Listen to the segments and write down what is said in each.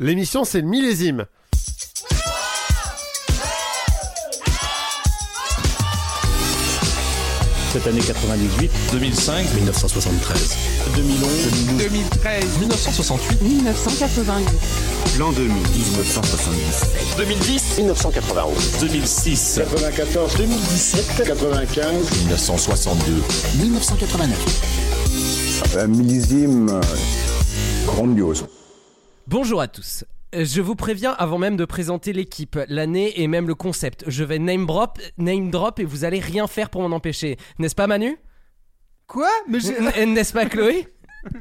L'émission, c'est le millésime. Cette année 98, 2005, 1973, 2011, 2013, 1968, 1988. l'an 2000, 1977, 2010, 1991, 2006, 94, 2017, 95, 1962, 1989. un millésime grandiose. Bonjour à tous. Je vous préviens avant même de présenter l'équipe, l'année et même le concept. Je vais name drop, name drop et vous allez rien faire pour m'en empêcher. N'est-ce pas Manu? Quoi? Mais j'ai. N- N'est-ce pas Chloé?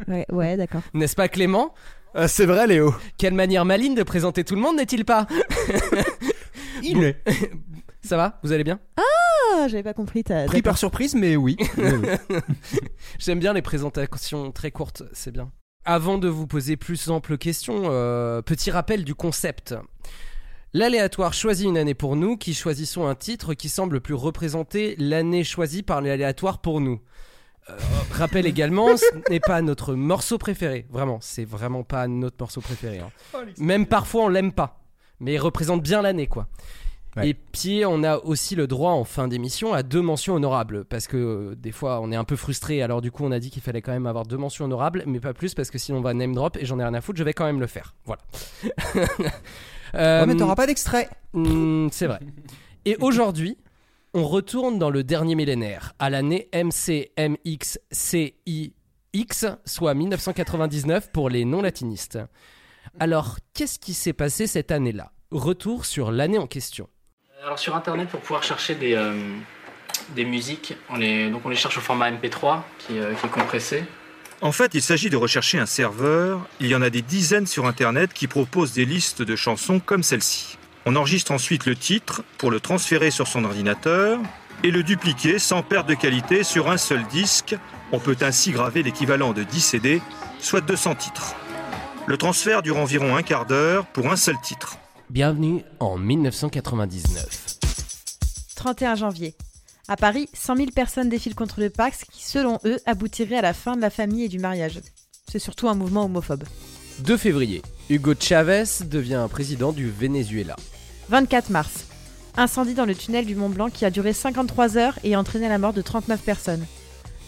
Ouais, ouais d'accord. N'est-ce pas Clément? Euh, c'est vrai, Léo. Quelle manière maligne de présenter tout le monde, n'est-il pas? Il est. Ça va? Vous allez bien? Ah, j'avais pas compris. ta- Pris d'accord. par surprise, mais oui. J'aime bien les présentations très courtes, c'est bien. Avant de vous poser plus amples questions, euh, petit rappel du concept. L'aléatoire choisit une année pour nous, qui choisissons un titre qui semble plus représenter l'année choisie par l'aléatoire pour nous. Euh, rappel également, ce n'est pas notre morceau préféré. Vraiment, c'est vraiment pas notre morceau préféré. hein. Même parfois, on l'aime pas. Mais il représente bien l'année, quoi. Ouais. Et puis, on a aussi le droit en fin d'émission à deux mentions honorables. Parce que euh, des fois, on est un peu frustré. Alors, du coup, on a dit qu'il fallait quand même avoir deux mentions honorables, mais pas plus, parce que sinon, on va name drop et j'en ai rien à foutre. Je vais quand même le faire. Voilà. Euh, Ouais, mais t'auras pas d'extrait. Hmm, c'est vrai. Et aujourd'hui, on retourne dans le dernier millénaire, à l'année MCMXCIX, soit 1999 pour les non-latinistes. Alors, qu'est-ce qui s'est passé cette année-là? Retour sur l'année en question. Alors sur internet pour pouvoir chercher des, euh, musiques, on les, donc on les cherche au format MP3 qui, euh, qui est compressé. En fait, il s'agit de rechercher un serveur. Il y en a des dizaines sur Internet qui proposent des listes de chansons comme celle-ci. On enregistre ensuite le titre pour le transférer sur son ordinateur et le dupliquer sans perte de qualité sur un seul disque. On peut ainsi graver l'équivalent de 10 CD, soit 200 titres. Le transfert dure environ un quart d'heure pour un seul titre. Bienvenue en 1999. 31 janvier. À Paris, 100 000 personnes défilent contre le Pax qui, selon eux, aboutirait à la fin de la famille et du mariage. C'est surtout un mouvement homophobe. 2 février, Hugo Chavez devient président du Venezuela. 24 mars. Incendie dans le tunnel du Mont Blanc qui a duré 53 heures et a entraîné la mort de 39 personnes.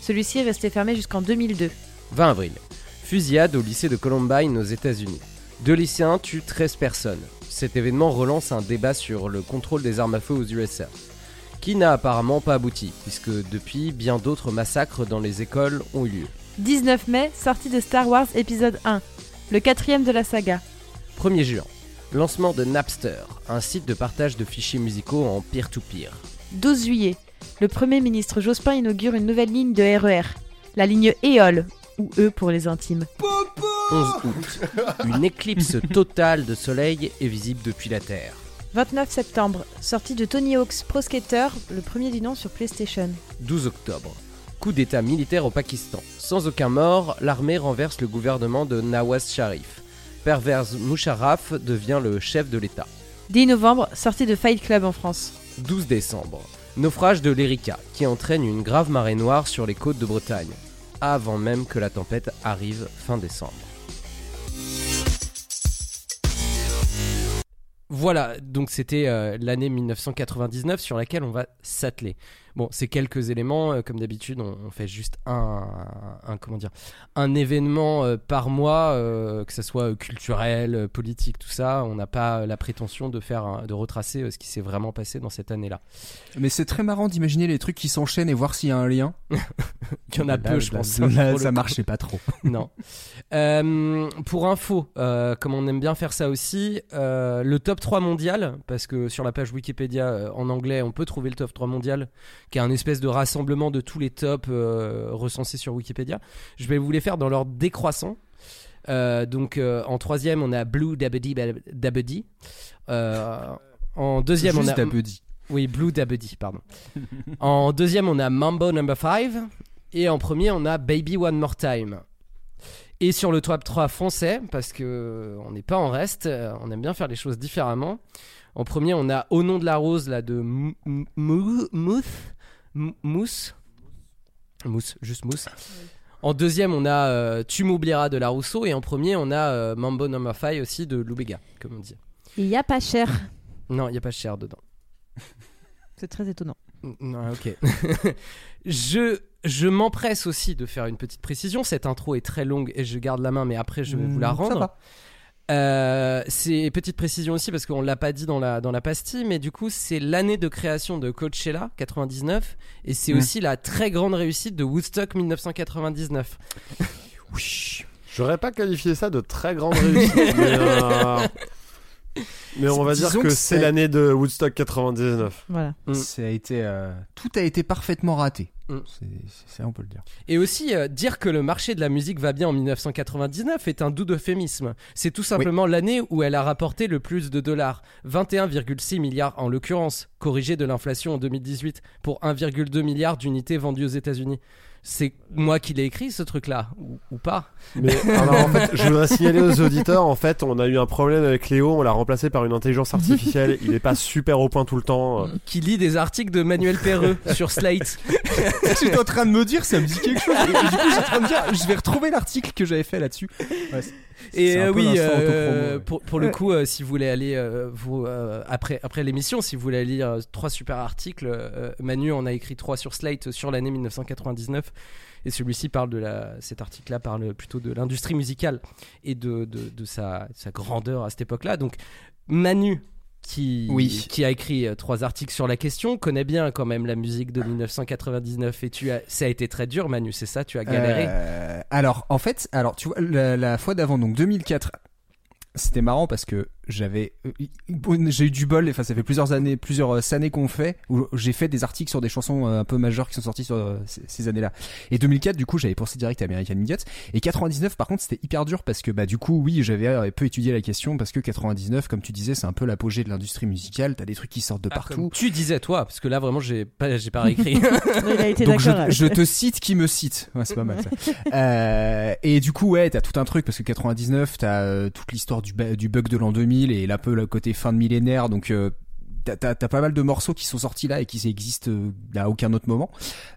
Celui-ci est resté fermé jusqu'en 2002. 20 avril, fusillade au lycée de Columbine aux États-Unis. Deux lycéens tuent 13 personnes. Cet événement relance un débat sur le contrôle des armes à feu aux USA, qui n'a apparemment pas abouti, puisque depuis, bien d'autres massacres dans les écoles ont eu lieu. 19 mai, sortie de Star Wars épisode 1, le quatrième de la saga. 1er juin, lancement de Napster, un site de partage de fichiers musicaux en peer-to-peer. 12 juillet, le Premier ministre Jospin inaugure une nouvelle ligne de RER, la ligne EOL, ou E pour les intimes. 11 août, une éclipse totale de soleil est visible depuis la Terre. 29 septembre, sortie de Tony Hawk's Pro Skater, le premier du nom sur PlayStation. 12 octobre. Coup d'état militaire au Pakistan. Sans aucun mort, l'armée renverse le gouvernement de Nawaz Sharif. Pervers Musharraf devient le chef de l'État. 10 novembre, sortie de Fight Club en France. 12 décembre. Naufrage de l'Erika, qui entraîne une grave marée noire sur les côtes de Bretagne, avant même que la tempête arrive fin décembre. Voilà, donc c'était euh, l'année 1999 sur laquelle on va s'atteler. Bon, c'est quelques éléments, euh, comme d'habitude, on, on fait juste un, un, comment dire, un événement euh, par mois, euh, que ce soit culturel, politique, tout ça. On n'a pas la prétention de faire, de retracer ce qui s'est vraiment passé dans cette année-là. Mais c'est très marrant d'imaginer les trucs qui s'enchaînent et voir s'il y a un lien. Il y en a Là, peu, je pense. là, ça marchait pas trop. Non. Euh, pour info, euh, comme on aime bien faire ça aussi, euh, le top 3 mondial, parce que sur la page Wikipédia en anglais, on peut trouver le top 3 mondial, qui est un espèce de rassemblement de tous les tops euh, recensés sur Wikipédia. Je vais vous les faire dans l'ordre décroissant. Euh, donc euh, en troisième, on a Blue Dabedi Dabedi. En deuxième, on a Dabedi. oui, Blue Dabedi, pardon. en deuxième, on a Mambo Number 5. Et en premier, on a Baby One More Time. Et sur le top 3 français, parce que on n'est pas en reste, on aime bien faire les choses différemment. En premier, on a Au nom de la rose, là, de Mou- Mou- Mouth. Mou- Mousse. Mousse, juste Mousse. En deuxième, on a euh, Tu m'oublieras de la Rousseau. Et en premier, on a euh, Mambo Number 5 aussi de Loubega, comme on dit. Il y a pas cher. Non, il n'y a pas cher dedans. C'est très étonnant. Non, ok. je je m'empresse aussi de faire une petite précision. Cette intro est très longue et je garde la main, mais après je vais vous la Mm, ça rendre. va. Euh, c'est petite précision aussi parce qu'on l'a pas dit dans la dans la pastille, mais du coup c'est l'année de création de Coachella 99 et c'est Mm. aussi la très grande réussite de Woodstock 1999. Oui. J'aurais pas qualifié ça de très grande réussite, mais, euh, mais on va dire que que c'est l'année de Woodstock 99. Voilà. Mm. Ça a été, euh, tout a été parfaitement raté. Mm. C'est, c'est ça, on peut le dire. Et aussi, euh, dire que le marché de la musique va bien en 1999 est un doux euphémisme. C'est tout simplement l'année où elle a rapporté le plus de dollars. 21,6 milliards en l'occurrence, corrigé de l'inflation en 2018, pour 1,2 milliard d'unités vendues aux États-Unis. C'est moi qui l'ai écrit ce truc-là, ou, ou pas Mais alors, en fait, je voudrais signaler aux auditeurs, en fait, on a eu un problème avec Léo, on l'a remplacé par une intelligence artificielle. Il est pas super au point tout le temps. Qui lit des articles de Manuel Perreux sur Slate. J'étais en train de me dire, ça me dit quelque chose. Et du coup, j'étais en train de dire, je vais retrouver l'article que j'avais fait là-dessus. Ouais, Et euh, oui, euh, pour, pour le coup, euh, si vous voulez aller, euh, vous, euh, après, après l'émission, si vous voulez lire euh, trois super articles, euh, Manu en a écrit trois sur Slate sur l'année 1999. Et celui-ci parle de la. Cet article-là parle plutôt de l'industrie musicale et de, de, de sa, sa grandeur à cette époque-là. Donc, Manu, qui, Oui. qui a écrit euh, trois articles sur la question, connaît bien quand même la musique de 1999. Et tu as, ça a été très dur, Manu, c'est ça Tu as galéré Euh, alors, en fait, alors tu vois, la, la fois d'avant, donc 2004, c'était marrant parce que j'avais, euh, j'ai eu du bol. Enfin, ça fait plusieurs années, plusieurs euh, années qu'on fait où j'ai fait des articles sur des chansons euh, un peu majeures qui sont sorties sur ces, années-là. Et 2004, du coup, j'avais pensé direct à American Idiot. Et 99, par contre, c'était hyper dur parce que bah du coup, oui, j'avais peu étudié la question parce que 99, comme tu disais, c'est un peu l'apogée de l'industrie musicale. T'as des trucs qui sortent de Ah, partout. tu disais toi, parce que là vraiment j'ai pas, j'ai pas réécrit. Il a été Donc je, te cite qui me cite. Ouais, c'est pas mal ça. Euh, et du coup, ouais, t'as tout un truc parce que 99, t'as euh, toute l'histoire du, du bug de l'an 2000 et là peu le côté fin de millénaire. Donc euh, t'as, pas mal de morceaux qui sont sortis là et qui existent euh, à aucun autre moment.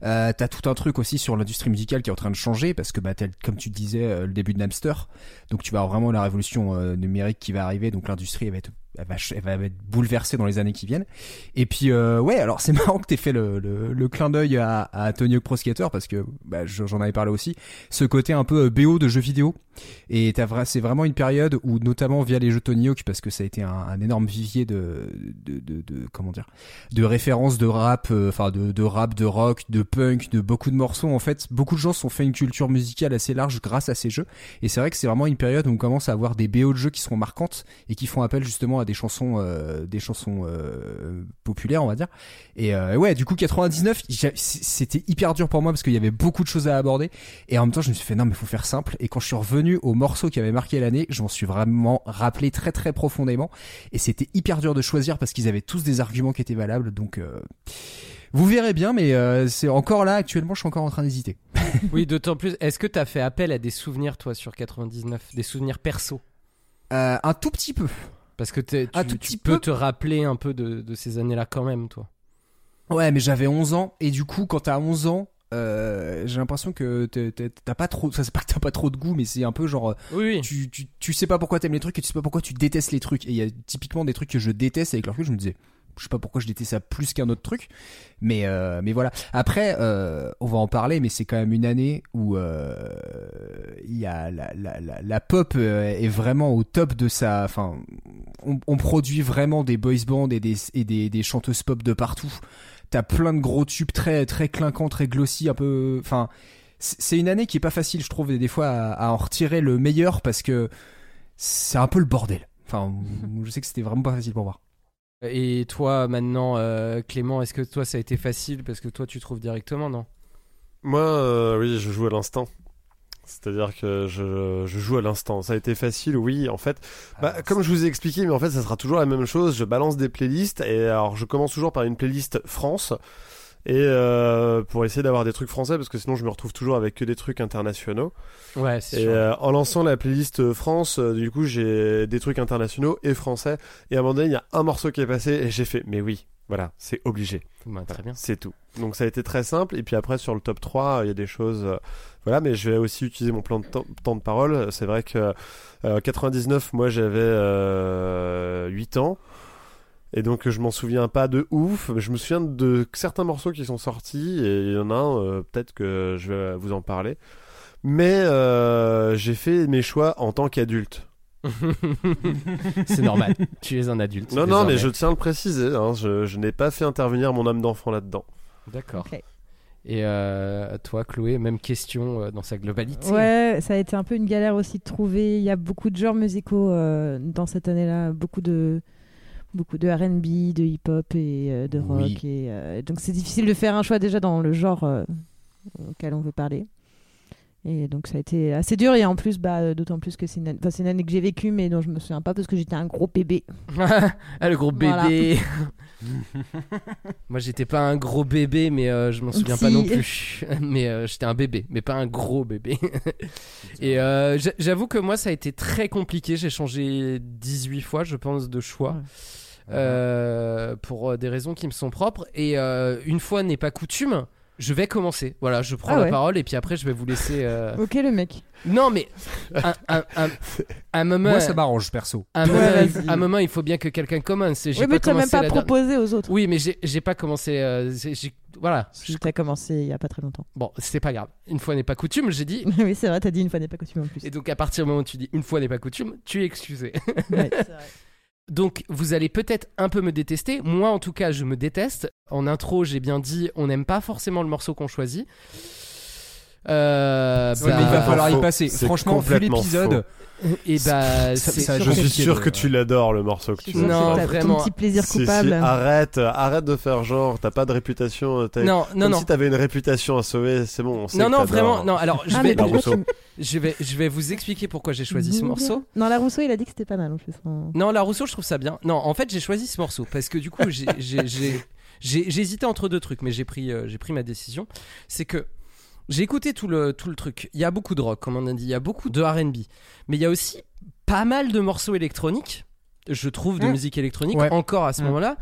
Euh, t'as tout un truc aussi sur l'industrie musicale qui est en train de changer parce que bah comme tu disais le début de Napster. Donc tu vas avoir vraiment la révolution numérique qui va arriver. Donc l'industrie va être elle va, elle va être bouleversée dans les années qui viennent. Et puis euh, ouais, alors c'est marrant que t'aies fait le, le, le clin d'œil à, à Tony Hawk Pro Skater parce que bah, je- j'en avais parlé aussi. Ce côté un peu euh, BO de jeux vidéo. Et c'est vraiment une période où notamment via les jeux Tony Hawk parce que ça a été un, énorme vivier de, de, de, de- comment dire de références de rap, euh, enfin de, de rap, de rock, de punk, de beaucoup de morceaux. En fait, beaucoup de gens sont fait une culture musicale assez large grâce à ces jeux. Et c'est vrai que c'est vraiment une période où on commence à avoir des BO de jeux qui sont marquantes et qui font appel justement à des chansons, euh, des chansons euh, populaires, on va dire. Et euh, ouais, du coup 99, j'ai- c'était hyper dur pour moi parce qu'il y avait beaucoup de choses à aborder. Et en même temps, je me suis fait non mais faut faire simple. Et quand je suis revenu au morceau qui avait marqué l'année, je m'en suis vraiment rappelé très très profondément. Et c'était hyper dur de choisir parce qu'ils avaient tous des arguments qui étaient valables. Donc vous verrez bien, mais euh, c'est encore là actuellement, je suis encore en train d'hésiter. oui, d'autant plus. Est-ce que t'as fait appel à des souvenirs toi sur 99, des souvenirs perso? Euh, un tout petit peu. Parce que tu, tout tu peux peu. te rappeler un peu de, de ces années-là quand même, toi. Ouais, mais j'avais 11 ans et du coup, quand t'as 11 ans, euh, j'ai l'impression que t'as pas trop. Ça c'est pas que t'as pas trop de goût, mais c'est un peu genre. Oui, oui. Tu, tu, tu sais pas pourquoi t'aimes les trucs et tu sais pas pourquoi tu détestes les trucs. Et il y a typiquement des trucs que je déteste avec leur recul, je me disais. Je sais pas pourquoi je déteste ça plus qu'un autre truc, mais euh, mais voilà. Après, euh, on va en parler, mais c'est quand même une année où euh, il y a la, la, pop est vraiment au top de sa. Enfin, on, produit vraiment des boys bands et des et des, des chanteuses pop de partout. T'as plein de gros tubes très très clinquants, très glossy, un peu. Enfin, c'est une année qui est pas facile, je trouve, des fois à, en retirer le meilleur parce que c'est un peu le bordel. Enfin, je sais que c'était vraiment pas facile pour voir. Et toi, maintenant, euh, Clément, est-ce que toi ça a été facile parce que toi tu trouves directement, non? Moi, euh, oui, je joue à l'instant. C'est-à-dire que je, je joue à l'instant. Ça a été facile, oui. En fait, bah, Ah, comme je vous ai expliqué, mais en fait, ça sera toujours la même chose. Je balance des playlists et alors je commence toujours par une playlist France. Et euh, pour essayer d'avoir des trucs français, parce que sinon je me retrouve toujours avec que des trucs internationaux. Ouais, c'est Et sûr. euh, en lançant la playlist France, euh, du coup j'ai des trucs internationaux et français. Et à un moment donné, il y a un morceau qui est passé et j'ai fait, mais oui, voilà, c'est obligé. Bah, très bien. C'est tout. Donc ça a été très simple. Et puis après, sur le top 3, il y a des choses. euh, voilà, mais je vais aussi utiliser mon plan de temps, temps de parole. C'est vrai que euh, 99, moi j'avais euh, 8 ans. Et donc je m'en souviens pas de ouf. mais Je me souviens de certains morceaux qui sont sortis. Et il y en a un, euh, peut-être que je vais vous en parler. Mais euh, j'ai fait mes choix en tant qu'adulte. c'est normal. tu es un adulte. Non, non, mais je tiens à le préciser. hein, je je n'ai pas fait intervenir mon âme d'enfant là-dedans. D'accord. Et euh, toi, Chloé, même question euh, dans sa globalité. Ouais, ça a été un peu une galère aussi de trouver. Il y a beaucoup de genres musicaux euh, dans cette année-là, beaucoup de beaucoup de R&B, de hip-hop et euh, de rock. Oui. Et, euh, donc c'est difficile de faire un choix déjà dans le genre euh, auquel on veut parler. Et donc ça a été assez dur et en plus, bah, d'autant plus que c'est une, année- enfin, c'est une année que j'ai vécue mais dont je me souviens pas parce que j'étais un gros bébé. ah, le gros Voilà. Moi, j'étais pas un gros bébé, mais euh, je m'en souviens pas non plus. mais euh, j'étais un bébé, mais pas un gros bébé. Et euh, j'a- j'avoue que moi, ça a été très compliqué. J'ai changé 18 fois, je pense, de choix. Ouais. euh, pour des raisons qui me sont propres. Et euh, une fois n'est pas coutume, je vais commencer. Voilà, je prends Ah la parole et puis après, je vais vous laisser. euh, Ok le mec. Non, mais un, un, un, un moment. Moi, ça m'arrange perso. un, moment, Ouais, il- un moment, il faut bien que quelqu'un commence. Oui mais tu n'as même pas dernière- proposé aux autres. Oui, mais j'ai j'ai pas commencé. euh, voilà. Si t'as commencé il y a pas très longtemps. Bon, c'est pas grave. Une fois n'est pas coutume, j'ai dit. oui c'est vrai, t'as dit une fois n'est pas coutume en plus. Et donc, à partir du moment où tu dis une fois n'est pas coutume, tu es excusé. Ouais, c'est vrai. Donc, vous allez peut-être un peu me détester. Moi, en tout cas, je me déteste. En intro, j'ai bien dit, on n'aime pas forcément le morceau qu'on choisit. Euh, mais il va bah, falloir y passer. Franchement, vu complètement l'épisode, Et bah, Ça- Je suis sûr que tu l'adores le morceau que tu Non, ta- ton vraiment. petit plaisir Si, si, coupable. arrête, arrête de faire genre, t'as pas de réputation. t'as- non, non, Comme non. si t'avais une réputation à sauver, c'est bon. On sait Non, que non, vraiment. Non, alors, je Ah, vais, je vais, je vais vous expliquer pourquoi j'ai choisi ce morceau. Non, la Rousseau, il a dit que c'était pas mal en plus. hein. Non, la Rousseau, je trouve ça bien. Non, en fait, j'ai choisi ce morceau parce que du coup, j'ai- j'ai j'ai- j'ai- j'ai hésité entre deux trucs, mais j'ai pris, euh, j'ai pris ma décision. C'est que j'ai écouté tout le, tout le truc. Il y a beaucoup de rock, comme on a dit, il y a beaucoup de RB, mais il y a aussi pas mal de morceaux électroniques, je trouve, de Mm. musique électronique, Ouais. encore à ce Mm. moment-là.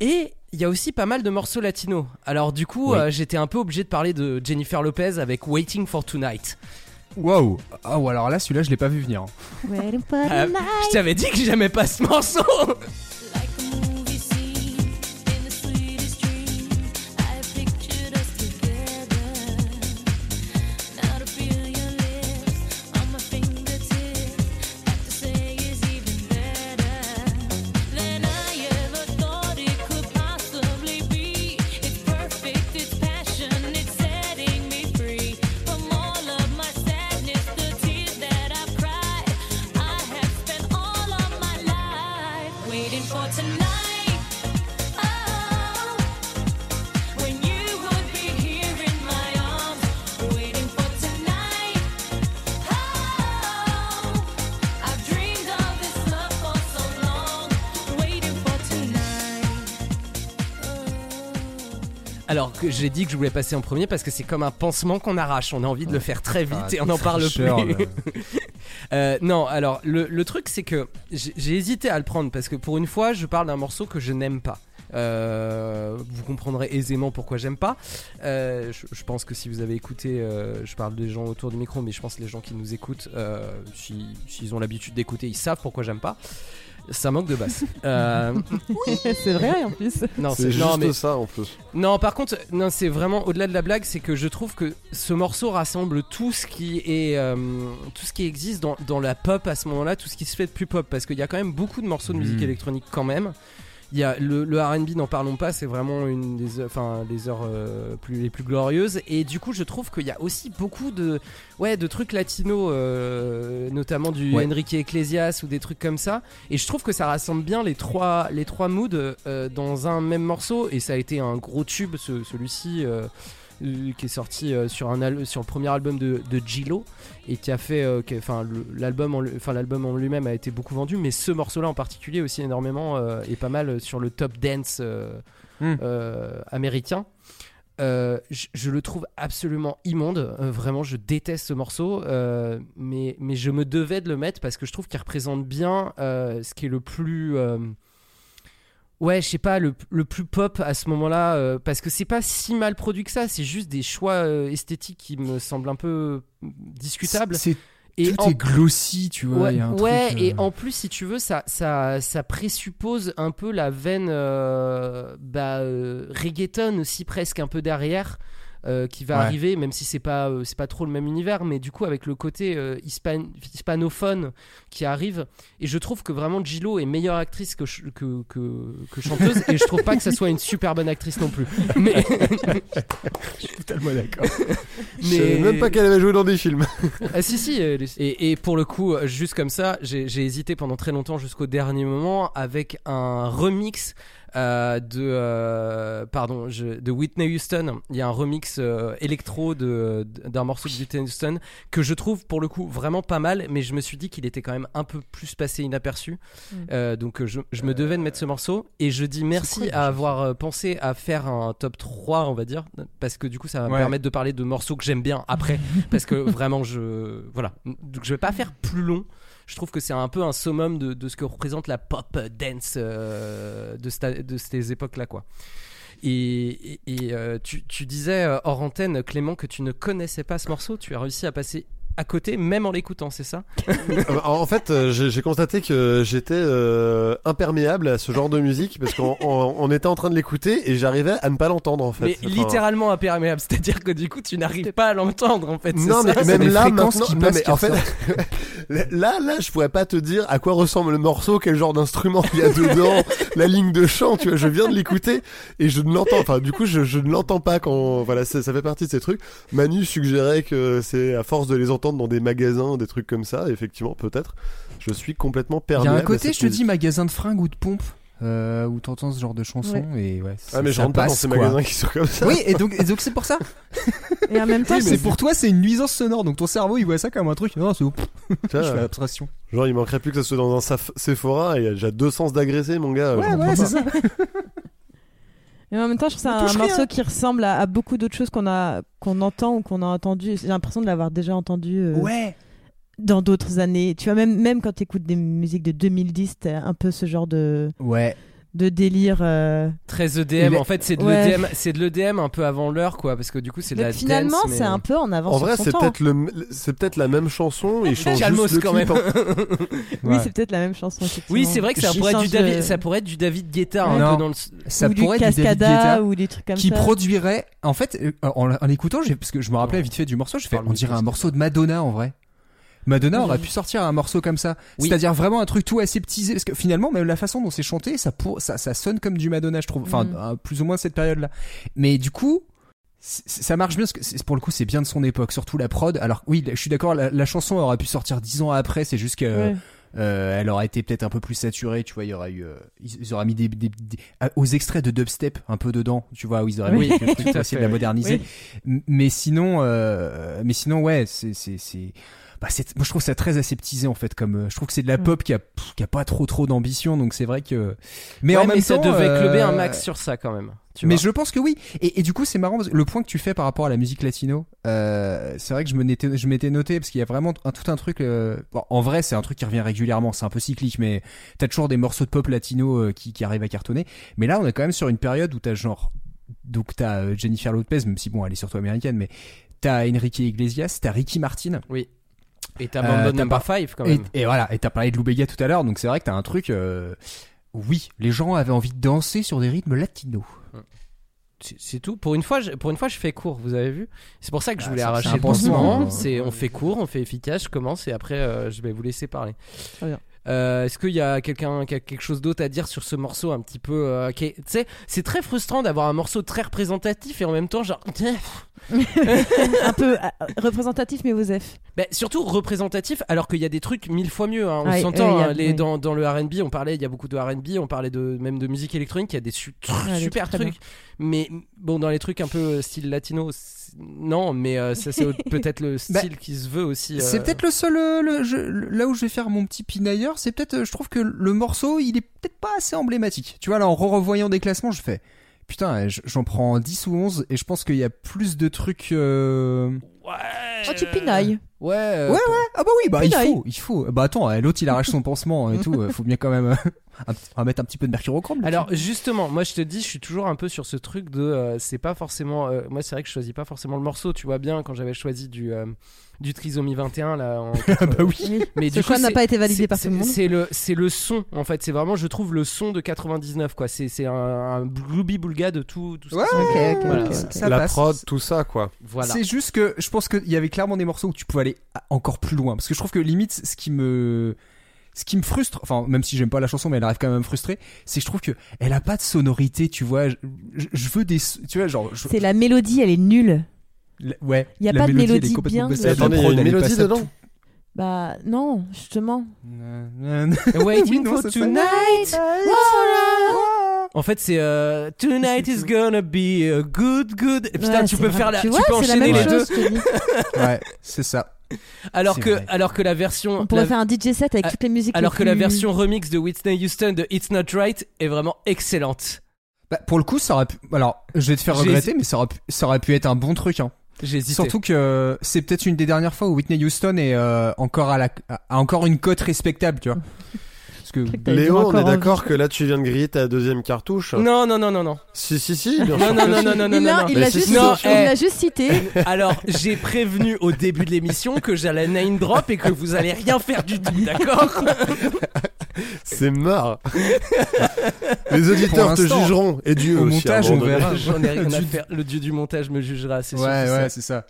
Et il y a aussi pas mal de morceaux latinos. Alors, du coup, Oui. euh, j'étais un peu obligé de parler de Jennifer Lopez avec Waiting for Tonight. Waouh. Ah, ou alors là, celui-là, je l'ai pas vu venir. Waiting for the Euh, night. je t'avais dit que j'aimais pas ce morceau! Alors que j'ai dit que je voulais passer en premier parce que c'est comme un pansement qu'on arrache. On a envie de le faire très vite Ah, et on n'en parle plus. Euh, non, alors le, le truc c'est que j'ai hésité à le prendre parce que pour une fois je parle d'un morceau que je n'aime pas. Euh, vous comprendrez aisément pourquoi j'aime pas. Euh, je, je pense que si vous avez écouté, euh, je parle des gens autour du micro, mais je pense que les gens qui nous écoutent, si- s'ils ont l'habitude d'écouter, ils savent pourquoi j'aime pas. Ça manque de basse. Euh, c'est vrai en plus. non, C'est juste non, mais ça en plus. non, par contre, non, c'est vraiment au-delà de la blague, c'est que je trouve que ce morceau rassemble tout ce qui est, euh, tout ce qui existe dans, dans la pop à ce moment-là, tout ce qui se fait de plus pop, parce qu'il y a quand même beaucoup de morceaux de musique Mhm. électronique quand même. Il y a le, le R&B, n'en parlons pas, c'est vraiment une des, heures- enfin, des heures euh, plus, les plus glorieuses. Et du coup, je trouve qu'il y a aussi beaucoup de, ouais, de trucs latinos, euh, notamment du Ouais. Enrique Iglesias ou des trucs comme ça. Et je trouve que ça rassemble bien les trois, les trois moods euh, dans un même morceau. Et ça a été un gros tube, ce- celui-ci, euh, qui est sorti euh, sur, un sur le premier album de, de Gilo. Et qui a fait. euh, Enfin, l'album en, lui- enfin, l'album en lui-même a été beaucoup vendu. Mais ce morceau-là en particulier aussi énormément. euh, et pas mal sur le top dance euh, Hmm. euh, américain. Euh, je, je le trouve absolument immonde. Euh, vraiment, je déteste ce morceau. euh, mais, mais je me devais de le mettre parce que je trouve qu'il représente bien euh, ce qui est le plus. Ouais, je sais pas, le, le plus pop à ce moment-là, euh, parce que c'est pas si mal produit que ça, c'est juste des choix euh, esthétiques qui me semblent un peu discutables. C'est Et tout en- est glossy, tu vois. Ouais, il y a un ouais, truc, euh, et en plus, si tu veux, ça, ça, ça présuppose un peu la veine bah, reggaeton aussi presque un peu derrière. Euh, qui va Ouais. arriver, même si c'est pas euh, c'est pas trop le même univers, mais du coup avec le côté euh, hispan- hispanophone qui arrive, et je trouve que vraiment Gillo est meilleure actrice que, ch- que, que, que chanteuse, et je trouve pas que ça soit une super bonne actrice non plus. Mais Je suis totalement d'accord. Je savais même pas qu'elle avait joué dans des films. Ah si si et, et pour le coup juste comme ça j'ai hésité pendant très longtemps jusqu'au dernier moment avec un remix euh, de euh, pardon je- de Whitney Houston. Il y a un remix euh, électro de d'un morceau de Whitney Houston que je trouve pour le coup vraiment pas mal mais je me suis dit qu'il était quand même un peu plus passé inaperçu. Mm. Euh, donc je, je me devais de mettre ce morceau et je dis merci à avoir pensé à faire un top 3 on va dire parce que du coup ça va me permettre de parler de morceaux que j'aime bien après parce que vraiment je voilà. Donc je vais pas faire plus long je trouve que c'est un peu un summum de, ce que représente la pop dance euh, de, ces époques là quoi. Et, et- et, euh, tu, tu disais euh, hors antenne Clément que tu ne connaissais pas ce morceau. Tu as réussi à passer à côté même en l'écoutant c'est ça? Euh, en fait, euh, j'ai j'ai constaté que j'étais euh, imperméable à ce genre de musique parce qu'on on- on était en train de l'écouter et j'arrivais à ne pas l'entendre en fait. mais Enfin, littéralement imperméable c'est à dire que du coup tu n'arrives pas à l'entendre en fait Non ça? mais même là maintenant, non, mais en fait, là là je pourrais pas te dire à quoi ressemble le morceau, quel genre d'instrument il y a dedans, la ligne de chant, tu vois, je viens de l'écouter et je ne l'entends, enfin du coup je, je ne l'entends pas quand voilà ça, ça fait partie de ces trucs. Manu suggérait que c'est à force de les entendre dans des magasins, des trucs comme ça, effectivement peut-être. Je suis complètement Il y perméable. a un à côté, cette je te dis, magasin de fringues ou de pompes. Euh, où t'entends ce genre de chanson et ouais Ah mais je rentre pas dans ces quoi. magasins qui sont comme ça. oui et donc et donc c'est pour ça Et en même temps, Oui, c'est pour toi c'est une nuisance sonore donc ton cerveau il voit ça comme un truc non c'est je fais abstraction Genre, il manquerait plus que ça soit dans un Sephora et il y a déjà deux sens d'agressé, mon gars. ouais ouais c'est ça Et en même temps, je trouve que c'est un morceau rien. qui ressemble à, à beaucoup d'autres choses qu'on a qu'on entend ou qu'on a entendu. J'ai l'impression de l'avoir déjà entendu euh, ouais dans d'autres années. Tu vois, même même quand tu écoutes des musiques de 2010, t'as un peu ce genre de ouais de délire. euh. très EDM en fait c'est de Ouais. l'EDM c'est de l'EDM un peu avant l'heure quoi parce que du coup c'est de la finalement, dance, mais- c'est un peu en avance En vrai, c'est peut-être le, c'est peut-être la même chanson et ils changent Calmos juste quand même en- Oui, Ouais. c'est peut-être la même chanson. Oui, c'est vrai que ça pourrait, être du David, euh, ça pourrait être du David Guetta un Non. peu dans le. ça ou du pourrait être du David Cascada Guetta ou des trucs comme qui ça. produirait en fait euh, en, en l'écoutant parce que je me rappelais vite fait du morceau je fais on dirait un morceau de Madonna en vrai Madonna Oui. aurait pu sortir un morceau comme ça Oui. c'est-à-dire vraiment un truc tout aseptisé parce que finalement même la façon dont c'est chanté ça pour ça ça sonne comme du Madonna je trouve enfin Mhm. euh, plus ou moins cette période là mais du coup ça marche bien parce que pour le coup c'est bien de son époque surtout la prod alors oui je suis d'accord la, la chanson aurait pu sortir dix ans après c'est juste que Ouais. euh, elle aurait été peut-être un peu plus saturée, tu vois, il y aurait eu, euh, ils, auraient mis des, des- des- ah, aux extraits de dubstep un peu dedans, tu vois, où ils auraient Oui, mis tout pour essayer de la moderniser. Mais sinon, euh, mais sinon, ouais, c'est, c'est, c'est, bah, c'est, moi je trouve ça très aseptisé en fait, comme, euh, je trouve que c'est de la Mm. pop qui a, pff, qui a pas trop trop d'ambition, donc c'est vrai que, mais Ouais, en même ça temps, devait euh, cluber un max sur ça quand même. tu mais vois. je pense que oui. Et, et du coup, c'est marrant parce que le point que tu fais par rapport à la musique latino, euh, c'est vrai que je me n'étais- je m'étais noté parce qu'il y a vraiment un, tout un truc. euh, bon, en vrai, c'est un truc qui revient régulièrement. C'est un peu cyclique, mais t'as toujours des morceaux de pop latino euh, qui, qui arrivent à cartonner. Mais là, on est quand même sur une période où t'as genre, donc t'as euh, Jennifer Lopez, même si bon, elle est surtout américaine, mais t'as Enrique Iglesias, t'as Ricky Martin. Oui. Et t'as Euh, pas- 5 quand Et, même. et voilà, et t'as parlé de Lou Bega tout à l'heure, donc c'est vrai que t'as un truc. euh, oui, les gens avaient envie de danser sur des rythmes latinos. C'est- C'est tout. Pour une fois, je, pour une fois, je fais court. Vous avez vu? C'est pour ça que je Ah, voulais arracher c'est un le pansement. C'est on fait court, on fait efficace. Je commence et après, euh, je vais vous laisser parler. Très bien. Euh, Est-ce qu'il y a quelqu'un qui a quelque chose d'autre à dire sur ce morceau un petit peu euh, Tu sais, c'est très frustrant d'avoir un morceau très représentatif et en même temps, genre. un peu euh, représentatif, mais Osef. Bah, surtout représentatif, alors qu'il y a des trucs mille fois mieux. hein. On Ouais, s'entend hein, dans, dans le RB, on parlait, il y a beaucoup de RB, on parlait de, même de musique électronique, il y a des su- Ouais, des super trucs. Mais bon, dans les trucs un peu style latino, non, mais euh, ça c'est peut-être le Bah, style qui se veut aussi. C'est euh, peut-être le seul, euh, le- je- le- là où je vais faire mon petit pinailleur, c'est peut-être, je trouve que le morceau, il est peut-être pas assez emblématique. Tu vois, là, en revoyant des classements, je fais, Putain, j- j'en prends 10 ou 11 et je pense qu'il y a plus de trucs. euh, Oh, tu pinailles. Ouais. euh, Ouais, ouais. Ah bah oui, bah il faut, il faut. Bah attends, euh, l'autre il arrache son pansement et tout. Faut bien quand même un on va mettre un petit peu de mercurochrome. Alors justement, moi je te dis, je suis toujours un peu sur ce truc de, euh, c'est pas forcément, euh, moi c'est vrai que je choisis pas forcément le morceau, tu vois bien quand j'avais choisi du euh, du trisomie 21 là. En, bah oui. Mais Ce du choix coup, n'a pas été validé par tout le monde. C'est le c'est le son en fait, c'est vraiment je trouve le son de 99 quoi. C'est c'est un, un gloubi boulga de tout tout ce Ouais, Voilà. ça la passe. prod, tout ça, quoi. Voilà. C'est juste que je pense qu'il y avait clairement des morceaux où tu pouvais aller encore plus loin. Parce que je trouve que limite, ce qui me, ce qui me frustre, enfin, même si j'aime pas la chanson, mais elle arrive quand même à me frustrer, c'est que je trouve que elle a pas de sonorité, tu vois. Je, veux des, tu vois, genre, je- C'est la mélodie, elle est nulle. la- ouais. Y a la pas de mélodie bien bassée. de- La Attendez, il y a une mélodie dedans tout. Bah non, justement. Waiting for tonight. En fait, c'est euh, Tonight is gonna be a good, good. Et putain, Ouais, tu peux vrai. faire la, Tu tu, vois, peux c'est la enchaîner même les deux. chose, dis. Ouais, c'est ça. Alors que, vrai. alors que la version, On pourrait la- faire un DJ set avec Ah, toutes les musiques. alors les que la version remix de Whitney Houston de It's Not Right est vraiment excellente. Bah, pour le coup, ça aurait pu. Alors, je vais te faire regretter, mais ça aurait pu, ça aurait pu être un bon truc. Hein. J'ai hésité. Surtout que c'est peut-être une des dernières fois où Whitney Houston est euh, encore à la, a encore une cote respectable, tu vois. Parce que Léo, on est d'accord que là, tu viens de griller ta deuxième cartouche. Non, non, non, non, non. Si, si, si, bien Non, sûr non, non, non, non, non, Il non, l'a non. il Mais l'a si, juste, si, Non, il eh. l'a juste cité. Alors, j'ai prévenu au début de l'émission que j'allais name drop et que vous allez rien faire du tout, d'accord? C'est marre. Les auditeurs te jugeront. Et Dieu au aussi, montage, à un on moment donné. verra. J'en ai rien à Du- faire. Le dieu du montage me jugera, c'est sûr. Ouais, c'est ça. ouais, c'est ça.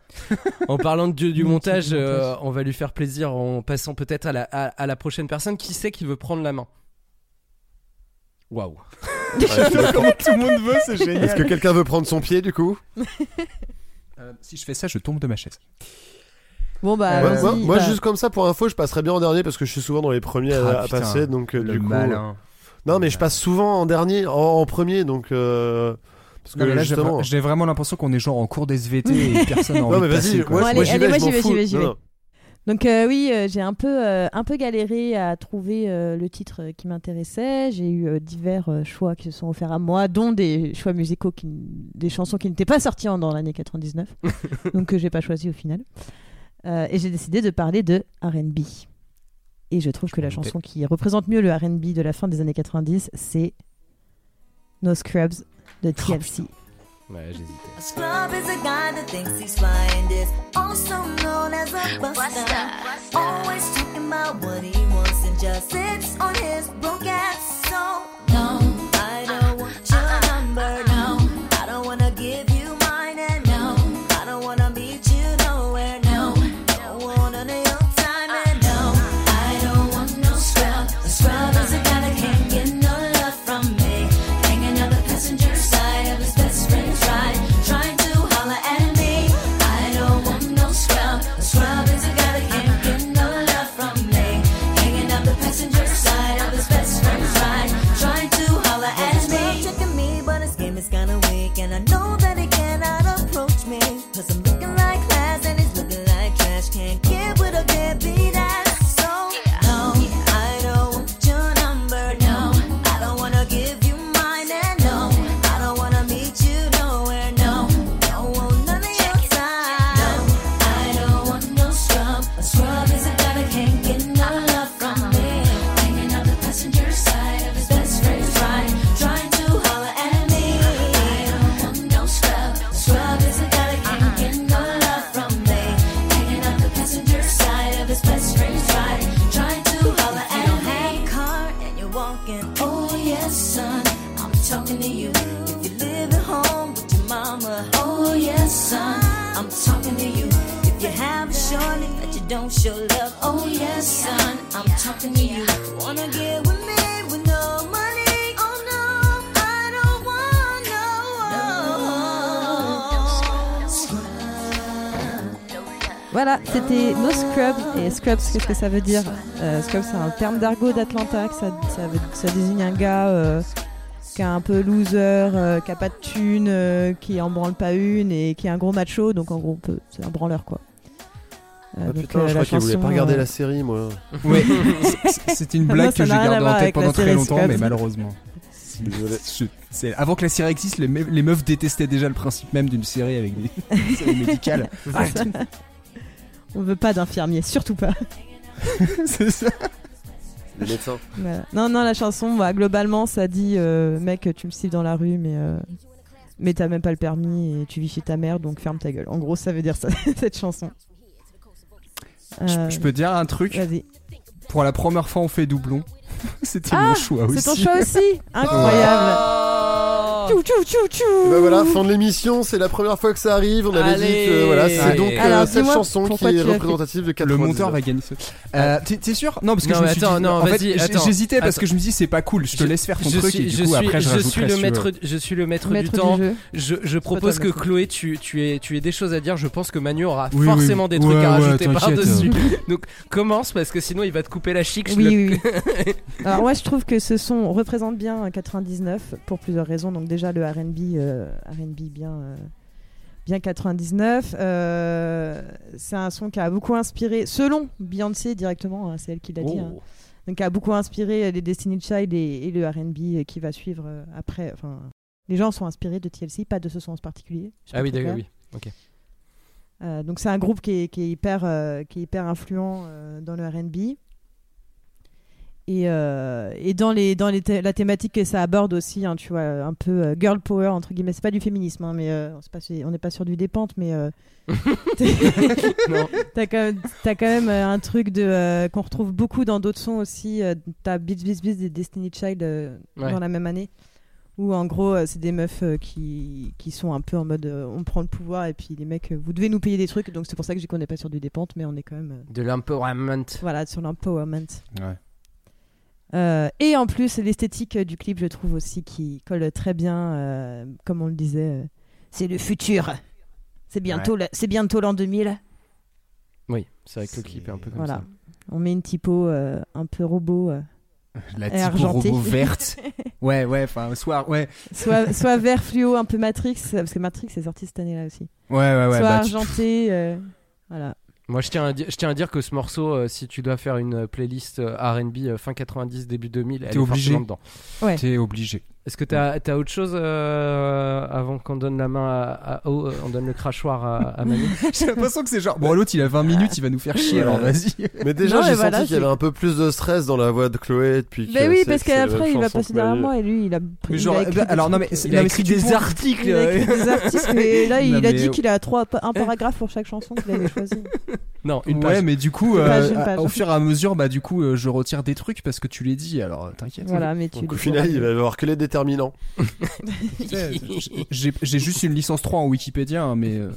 En parlant de dieu du montage, euh, montage. on va lui faire plaisir en passant peut-être à la, à, à la prochaine personne. Qui sait qui veut prendre la main Waouh. Comment tout le monde veut, c'est Est-ce génial. que quelqu'un veut prendre son pied, du coup? Euh, si je fais ça, je tombe de ma chaise. Bon bah, Moi, vas-y, moi- moi, bah, juste comme ça, pour info, je passerais bien en dernier parce que je suis souvent dans les premiers à, Ah, à putain, passer. Donc, euh, le du coup. malin. Non, mais je passe souvent en dernier, en, en premier, donc. euh, Parce que Non, mais là, j'ai justement. j'ai vraiment l'impression qu'on est genre en cours d'SVT et personne n'a envie Non, mais de passer, vas-y, quoi. moi, Bon, moi, allez, j'y allez, vais, moi, je j'y vais, j'y vais, j'y vais. Donc euh, oui, euh, j'ai un peu, euh, un peu galéré à trouver euh, le titre euh, qui m'intéressait. J'ai eu euh, divers euh, choix qui se sont offerts à moi, dont des choix musicaux, qui, des chansons qui n'étaient pas sorties en- dans l'année 99, donc que j'ai pas choisi au final. Euh, et j'ai décidé de parler de R&B. Et je trouve que la chanson qui représente mieux le R&B de la fin des années 90, c'est No Scrubs de TLC. Ouais, j'hésitais. A Voilà, c'était No Scrubs. Et Scrubs, qu'est-ce que ça veut dire? Euh, Scrubs, c'est un terme d'argot d'Atlanta. Ça, ça, désigne un gars euh, qui est un peu loser, euh, qui a pas de thune, qui en branle pas une et qui est un gros macho. Donc en gros, c'est un branleur quoi. Ah donc, putain, euh, je crois qu'il voulait pas regarder euh, la série, moi. Ouais, c'est- une blague que j'ai gardée en tête pendant très longtemps, mais malheureusement. Je- avant que la série existe, les, me- les meufs détestaient déjà le principe même d'une série avec des séries médicales. On veut pas d'infirmiers, surtout pas. c'est ça. Les médecins. Voilà. Non, non, la chanson, bah, globalement, ça dit euh, mec, tu me siffles dans la rue, mais euh, mais t'as même pas le permis et tu vis chez ta mère, donc ferme ta gueule. En gros, ça veut dire ça, cette chanson. Je, Euh, je peux dire un truc. Vas-y. Pour la première fois, on fait doublon. C'était Ah, mon choix aussi. C'est ton choix aussi Incroyable Tchou, tchou, tchou, tchou. Et bah voilà, fin de l'émission, c'est la première fois que ça arrive. On avait Allez. dit que voilà, c'est Allez. donc euh, Alors, cette chanson qui est représentative de Le 99. monteur va gagner ce. Euh, T'es t'es sûr? Non, parce que Non, je me suis attends, dit- non, en fait. J'hésitais parce que je me dis c'est pas cool. Je te laisse faire ton je truc suis, et du je coup suis- après je suis le si tu veux. maître, je suis le maître, Maître du temps. jeu. Je, propose le que. Chloé, tu, tu, aies, tu aies des choses à dire. Je pense que Manu aura forcément des trucs à rajouter t'inquiète. par-dessus. Donc commence parce que sinon il va te couper la chic. Oui, le- oui. Alors moi je trouve que ce son représente bien un 99 pour plusieurs raisons. Donc déjà le R&B, euh, R&B bien, euh, bien 99. Euh, c'est un son qui a beaucoup inspiré, selon Beyoncé directement, hein, c'est elle qui l'a dit. hein. Oh. Donc qui a beaucoup inspiré les Destiny Child et, et le R&B qui va suivre après. Enfin, les gens sont inspirés de TLC, pas de ce son en particulier. Ah oui, d'accord, oui. Ok. Euh, donc c'est un groupe qui est, qui est hyper, euh, qui est hyper influent dans le R&B. Et, euh, et dans, les, dans les la thématique que ça aborde aussi, hein, tu vois, un peu euh, girl power, entre guillemets. C'est pas du féminisme, hein, mais euh, pas sur- on n'est pas sur du dépente, mais euh, t'as quand quand même un truc de euh, qu'on retrouve beaucoup dans d'autres sons aussi. euh, t'as Beats Beats Beats des Destiny Child euh, Ouais. dans la même année. Où en gros, euh, c'est des meufs euh, qui, qui sont un peu en mode euh, on prend le pouvoir et puis les mecs, euh, vous devez nous payer des trucs. Donc c'est pour ça que je dis qu'on n'est pas sur du dépente, mais on est quand même euh, De l'empowerment. voilà, sur l'empowerment. Ouais. Euh, et en plus, l'esthétique du clip, je trouve aussi qui colle très bien, euh, comme on le disait. euh, c'est le futur. C'est bientôt, le- c'est bientôt l'an 2000. Oui, c'est vrai que le clip est un peu comme Voilà. ça. On met une typo euh, un peu robot, euh, La Et typo argentée. robot verte. Ouais, ouais, enfin, soir, ouais. soit, soit vert fluo, un peu Matrix, parce que Matrix est sorti cette année-là aussi. Ouais, ouais, ouais. soit bah, tu- argenté, euh, voilà. Moi, je tiens, à di- je tiens à dire que ce morceau, euh, si tu dois faire une euh, playlist euh, R&B euh, fin 90, début 2000, elle T'es est obligé. forcément dedans. Ouais. T'es obligé. Est-ce que t'as as autre chose euh, avant qu'on donne la main à, à- oh, euh, on donne le crachoir à, à Manu? J'ai l'impression que c'est genre. Bon, l'autre il a 20 minutes, il va nous faire chier, alors vas-y. Mais déjà, j'ai mais senti voilà, qu'il y avait un peu plus de stress dans la voix de Chloé depuis. Mais que oui, parce qu'après, il va passer derrière moi et lui, il a, Mais il genre, a écrit bah, des alors non, mais Il a écrit mais tu des articles. Il a écrit des artistes et là, il Non, a mais- dit qu'il a trois, un paragraphe pour chaque chanson qu'il avait choisi. Non, une ouais, page. mais du coup, euh, au fur et à mesure, bah du coup, je retire des trucs parce que tu l'as dit, alors t'inquiète. Voilà, mais tu au final, il va avoir que les déterminants. J'ai juste une licence 3 en Wikipédia, hein, mais euh,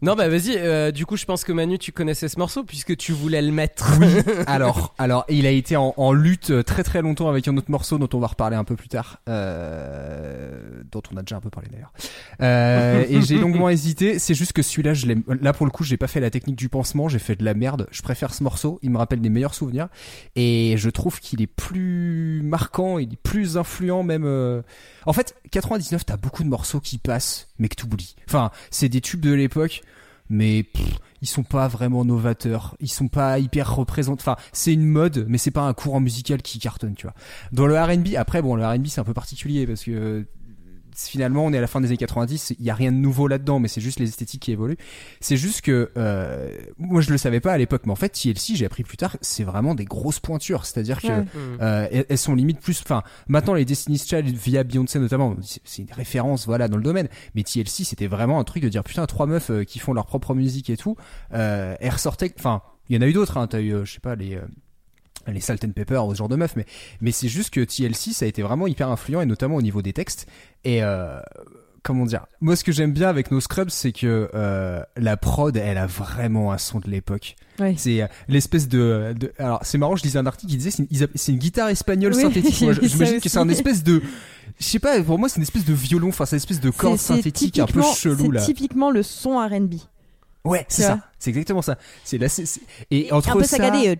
Non, bah vas-y. euh, du coup, je pense que Manu, tu connaissais ce morceau puisque tu voulais le mettre. alors, alors, il a été en, en lutte euh, très très longtemps avec un autre morceau dont on va reparler un peu plus tard, euh, dont on a déjà un peu parlé d'ailleurs. Euh, et j'ai longuement hésité. C'est juste que celui-là, je. Là pour le coup, j'ai pas fait la technique du pansement, j'ai fait de la merde. Je préfère ce morceau. Il me rappelle des meilleurs souvenirs et je trouve qu'il est plus marquant, il est plus influent même. En fait, 99, t'as beaucoup de morceaux qui passent, mais que t'oublies. Enfin, c'est des tubes de l'époque, mais pff, ils sont pas vraiment novateurs. Ils sont pas hyper représentants. Enfin, c'est une mode, mais c'est pas un courant musical qui cartonne, tu vois. Dans le R&B, après, bon, le R&B c'est un peu particulier parce que euh, finalement, on est à la fin des années 90. Il y a rien de nouveau là-dedans, mais c'est juste les esthétiques qui évoluent. C'est juste que euh, moi, je le savais pas à l'époque, mais en fait, TLC, j'ai appris plus tard, c'est vraiment des grosses pointures. C'est-à-dire que Ouais. Hmm. euh, elles, elles sont limite plus. Enfin, maintenant les Destiny's Child via Beyoncé notamment, c'est- une référence, voilà, dans le domaine. Mais TLC, c'était vraiment un truc de dire putain, trois meufs euh, qui font leur propre musique et tout. Euh, elles ressortaient. Enfin, il y en a eu d'autres. Hein, T'as eu, euh, je sais pas, les. Les Salt and Pepper ce genre de meufs mais mais c'est juste que TLC ça a été vraiment hyper influent et notamment au niveau des textes. Et euh, comment dire? Moi ce que j'aime bien avec nos scrubs c'est que euh, la prod elle a vraiment un son de l'époque. Ouais. c'est euh, l'espèce de, de- alors c'est marrant je lisais un article qui disait c'est une, c'est guitare espagnole Oui, synthétique. Moi, j'imagine que c'est un espèce de je sais pas pour moi c'est une espèce de violon enfin c'est une espèce de corde synthétique un peu chelou là. C'est typiquement le son R&B. Ouais c'est Tu ça c'est exactement ça c'est là c'est- c'est- et entre un peu ça saccadé. euh,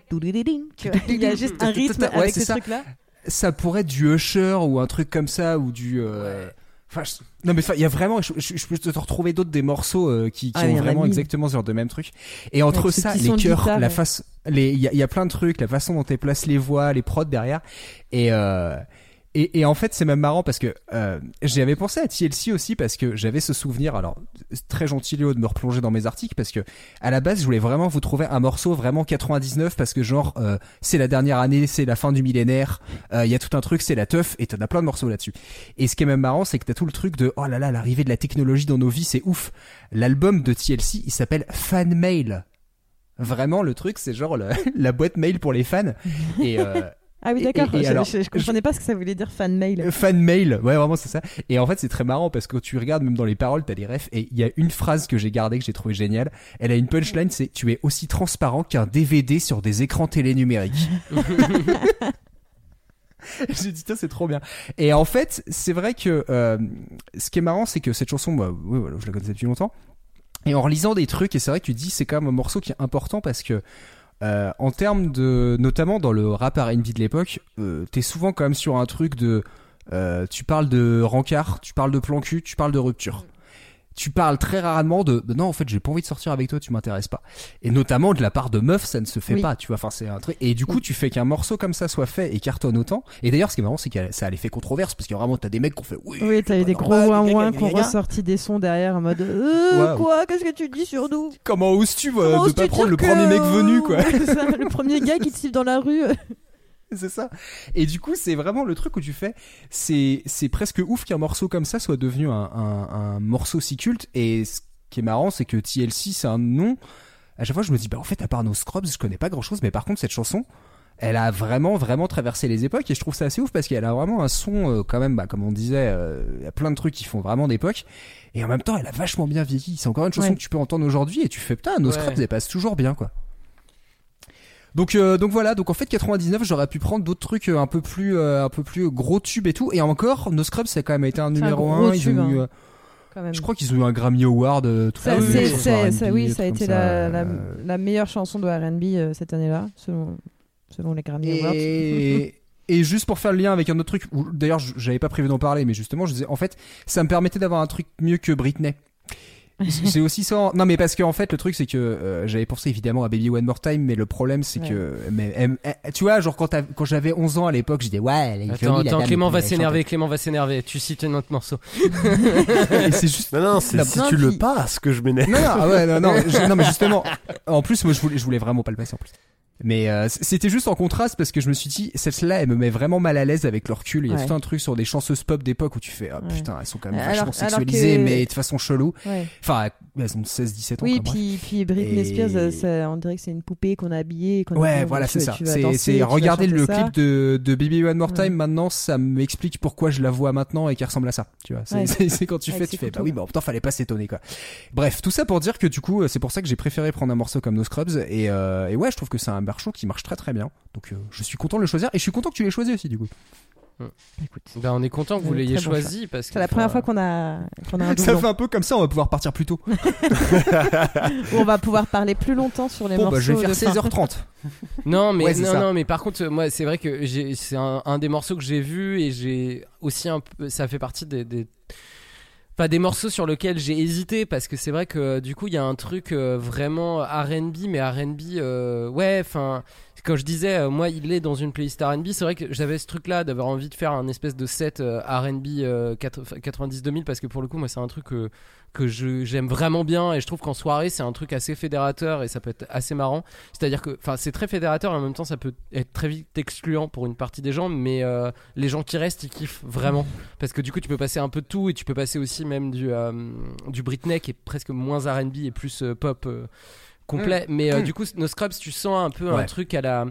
tu. Il y a juste un rythme Ouais, avec ce ça. truc-là. ça pourrait être du Usher ou un truc comme ça ou du euh, enfin je- non mais il y a vraiment je, je- je peux te retrouver d'autres des morceaux euh, qui, qui Ah, ont vraiment exactement ce genre de même truc et entre ça les chœurs guitare, la face les il y y a plein de trucs la façon dont elles placent les voix les prods derrière et euh, Et, et en fait, c'est même marrant parce que euh, j'avais pensé à TLC aussi parce que j'avais ce souvenir. Alors, très gentil Léo de me replonger dans mes articles parce que à la base, je voulais vraiment vous trouver un morceau vraiment 99 parce que genre euh, c'est la dernière année, c'est la fin du millénaire, euh, il y a tout un truc, c'est la teuf et t'en as plein de morceaux là-dessus. Et ce qui est même marrant, c'est que t'as tout le truc de oh là là, l'arrivée de la technologie dans nos vies, c'est ouf. L'album de TLC, il s'appelle Fan Mail. Vraiment, le truc, c'est genre la boîte mail pour les fans. Et euh, Ah oui, d'accord. Je, je- je comprenais pas ce que ça voulait dire fan mail. Euh, Fan mail, ouais vraiment c'est ça. Et en fait c'est très marrant parce que tu regardes même dans les paroles t'as des refs et il y a une phrase que j'ai gardée que j'ai trouvé géniale. Elle a une punchline c'est tu es aussi transparent qu'un DVD sur des écrans télé numériques. j'ai dit c'est trop bien. Et en fait c'est vrai que euh, ce qui est marrant c'est que cette chanson bah, oui, voilà, je la connaissais depuis longtemps. Et en relisant des trucs et c'est vrai que tu dis c'est quand même un morceau qui est important parce que euh, en termes de, notamment dans le rap R&B de l'époque, euh, t'es souvent quand même sur un truc de, euh, tu parles de rencard, tu parles de plan cul, tu parles de rupture. Tu parles très rarement de, non en fait j'ai pas envie de sortir avec toi, tu m'intéresses pas. Et notamment de la part de meufs, ça ne se fait Oui. pas, tu vois. Enfin c'est un truc. Et du coup tu fais qu'un morceau comme ça soit fait et cartonne autant. Et d'ailleurs ce qui est marrant c'est que ça a l'effet controverse parce que vraiment t'as des mecs qui ont fait oui. Oui, t'as eu des gros ouin ouin qui ont ressorti des sons derrière en mode euh, quoi Qu'est-ce que tu dis sur nous? Comment oses-tu euh, de pas prendre le premier mec venu quoi ça, Le premier gars qui te siffle dans la rue. C'est ça. Et du coup, c'est vraiment le truc où tu fais, c'est c'est presque ouf qu'un morceau comme ça soit devenu un, un, un morceau si culte. Et ce qui est marrant, c'est que TLC, c'est un nom. À chaque fois, je me dis, bah en fait, à part nos Scrubs, je connais pas grand chose. Mais par contre, cette chanson, elle a vraiment, vraiment traversé les époques. Et je trouve ça assez ouf parce qu'elle a vraiment un son, euh, quand même, bah, comme on disait, euh, il y a plein de trucs qui font vraiment d'époque. Et en même temps, elle a vachement bien vieilli. C'est encore une chanson Ouais. que tu peux entendre aujourd'hui et tu fais, putain, nos Ouais. Scrubs, elles passent toujours bien, quoi. Donc euh, donc voilà donc en fait 99 j'aurais pu prendre d'autres trucs euh, un peu plus euh, un peu plus gros tubes et tout et encore No Scrubs ça a quand même été un un numéro gros 1 ils tube, ont eu hein. Quand même. je crois qu'ils ont eu un Grammy Award tout Ça, c'est- c'est- oui, ça a été la, la, la meilleure chanson de R&B euh, cette année-là, selon, selon les Grammy Awards. et juste pour faire le lien avec un autre truc où d'ailleurs j'avais pas prévu d'en parler mais justement je disais en fait ça me permettait d'avoir un truc mieux que Britney j'ai aussi ça non mais parce que en fait le truc c'est que euh, j'avais pensé évidemment à Baby One More Time mais le problème c'est Ouais. que mais, elle- elle- tu vois genre quand, t'as- quand j'avais 11 ans à l'époque je disais ouais elle est Attends, jolie, attends, Clément va s'énerver, Clément va s'énerver. Tu cites un autre morceau. c'est juste Non, non, c'est La- si tu le passes que je m'énerve. non, non, ah ouais, non, non, je- non, mais justement, en plus, moi, je voulais, je voulais vraiment pas le passer en plus. Mais euh, c'était juste en contraste parce que je me suis dit, celle-là, elle me met vraiment mal à l'aise avec le recul. Il y a Ouais. tout un truc sur des chanceuses pop d'époque où tu fais, ah Ouais. putain, elles sont quand même Alors- vachement sexualisées, que- mais de façon chelou. Ouais. Enfin, elles ont 16-17 ans. Oui, quoi, puis, puis Britney Et- Spears, euh, ça- on dirait que c'est une poupée qu'on a habillée. Ouais, voilà, c'est ça. C'est, regarder le ça. clip de, de Baby One More Time Ouais. maintenant, ça m'explique pourquoi je la vois maintenant et qu'elle ressemble à ça. Tu vois, c'est, Ouais. quand tu fais, tu fais, bah oui, bah en même temps, fallait pas s'étonner, quoi. Bref, tout ça pour dire que du coup, c'est pour ça que j'ai préféré prendre un morceau comme No Scrubs et, euh, et ouais, je trouve que c'est un marchand qui marche très très bien. Donc, euh, je suis content de le choisir et je suis content que tu l'aies choisi aussi, du coup. Écoute, Ben, on est content que vous Euh, l'ayez bon choisi parce que c'est la première fois qu'on a, qu'on a un Ça fait un peu comme ça, on va pouvoir partir plus tôt. On va pouvoir parler plus longtemps sur les Bon, morceaux. bah, je vais faire de fin. 16h30. Non, mais Ouais, non, non, mais par contre, moi, c'est vrai que c'est un, un des morceaux que j'ai vu et j'ai aussi un peu, ça fait partie des, des, enfin, des morceaux sur lesquels j'ai hésité parce que c'est vrai que du coup, il y a un truc euh, vraiment R&B, mais R&B, euh, ouais, enfin. Quand je disais, euh, moi, il est dans une playlist R&B, c'est vrai que j'avais ce truc-là d'avoir envie de faire un espèce de set euh, R&B euh, 90-2000 parce que pour le coup, moi, c'est un truc que, que j'aime vraiment bien et je trouve qu'en soirée, c'est un truc assez fédérateur et ça peut être assez marrant. C'est-à-dire que, enfin, c'est très fédérateur et en même temps, ça peut être très vite excluant pour une partie des gens, mais euh, les gens qui restent, ils kiffent vraiment. Parce que du coup, tu peux passer un peu de tout et tu peux passer aussi même du, euh, du Britney qui est presque moins RB et plus euh, pop complet. Mais euh, Mm. du coup, No Scrubs, tu sens un peu un truc à la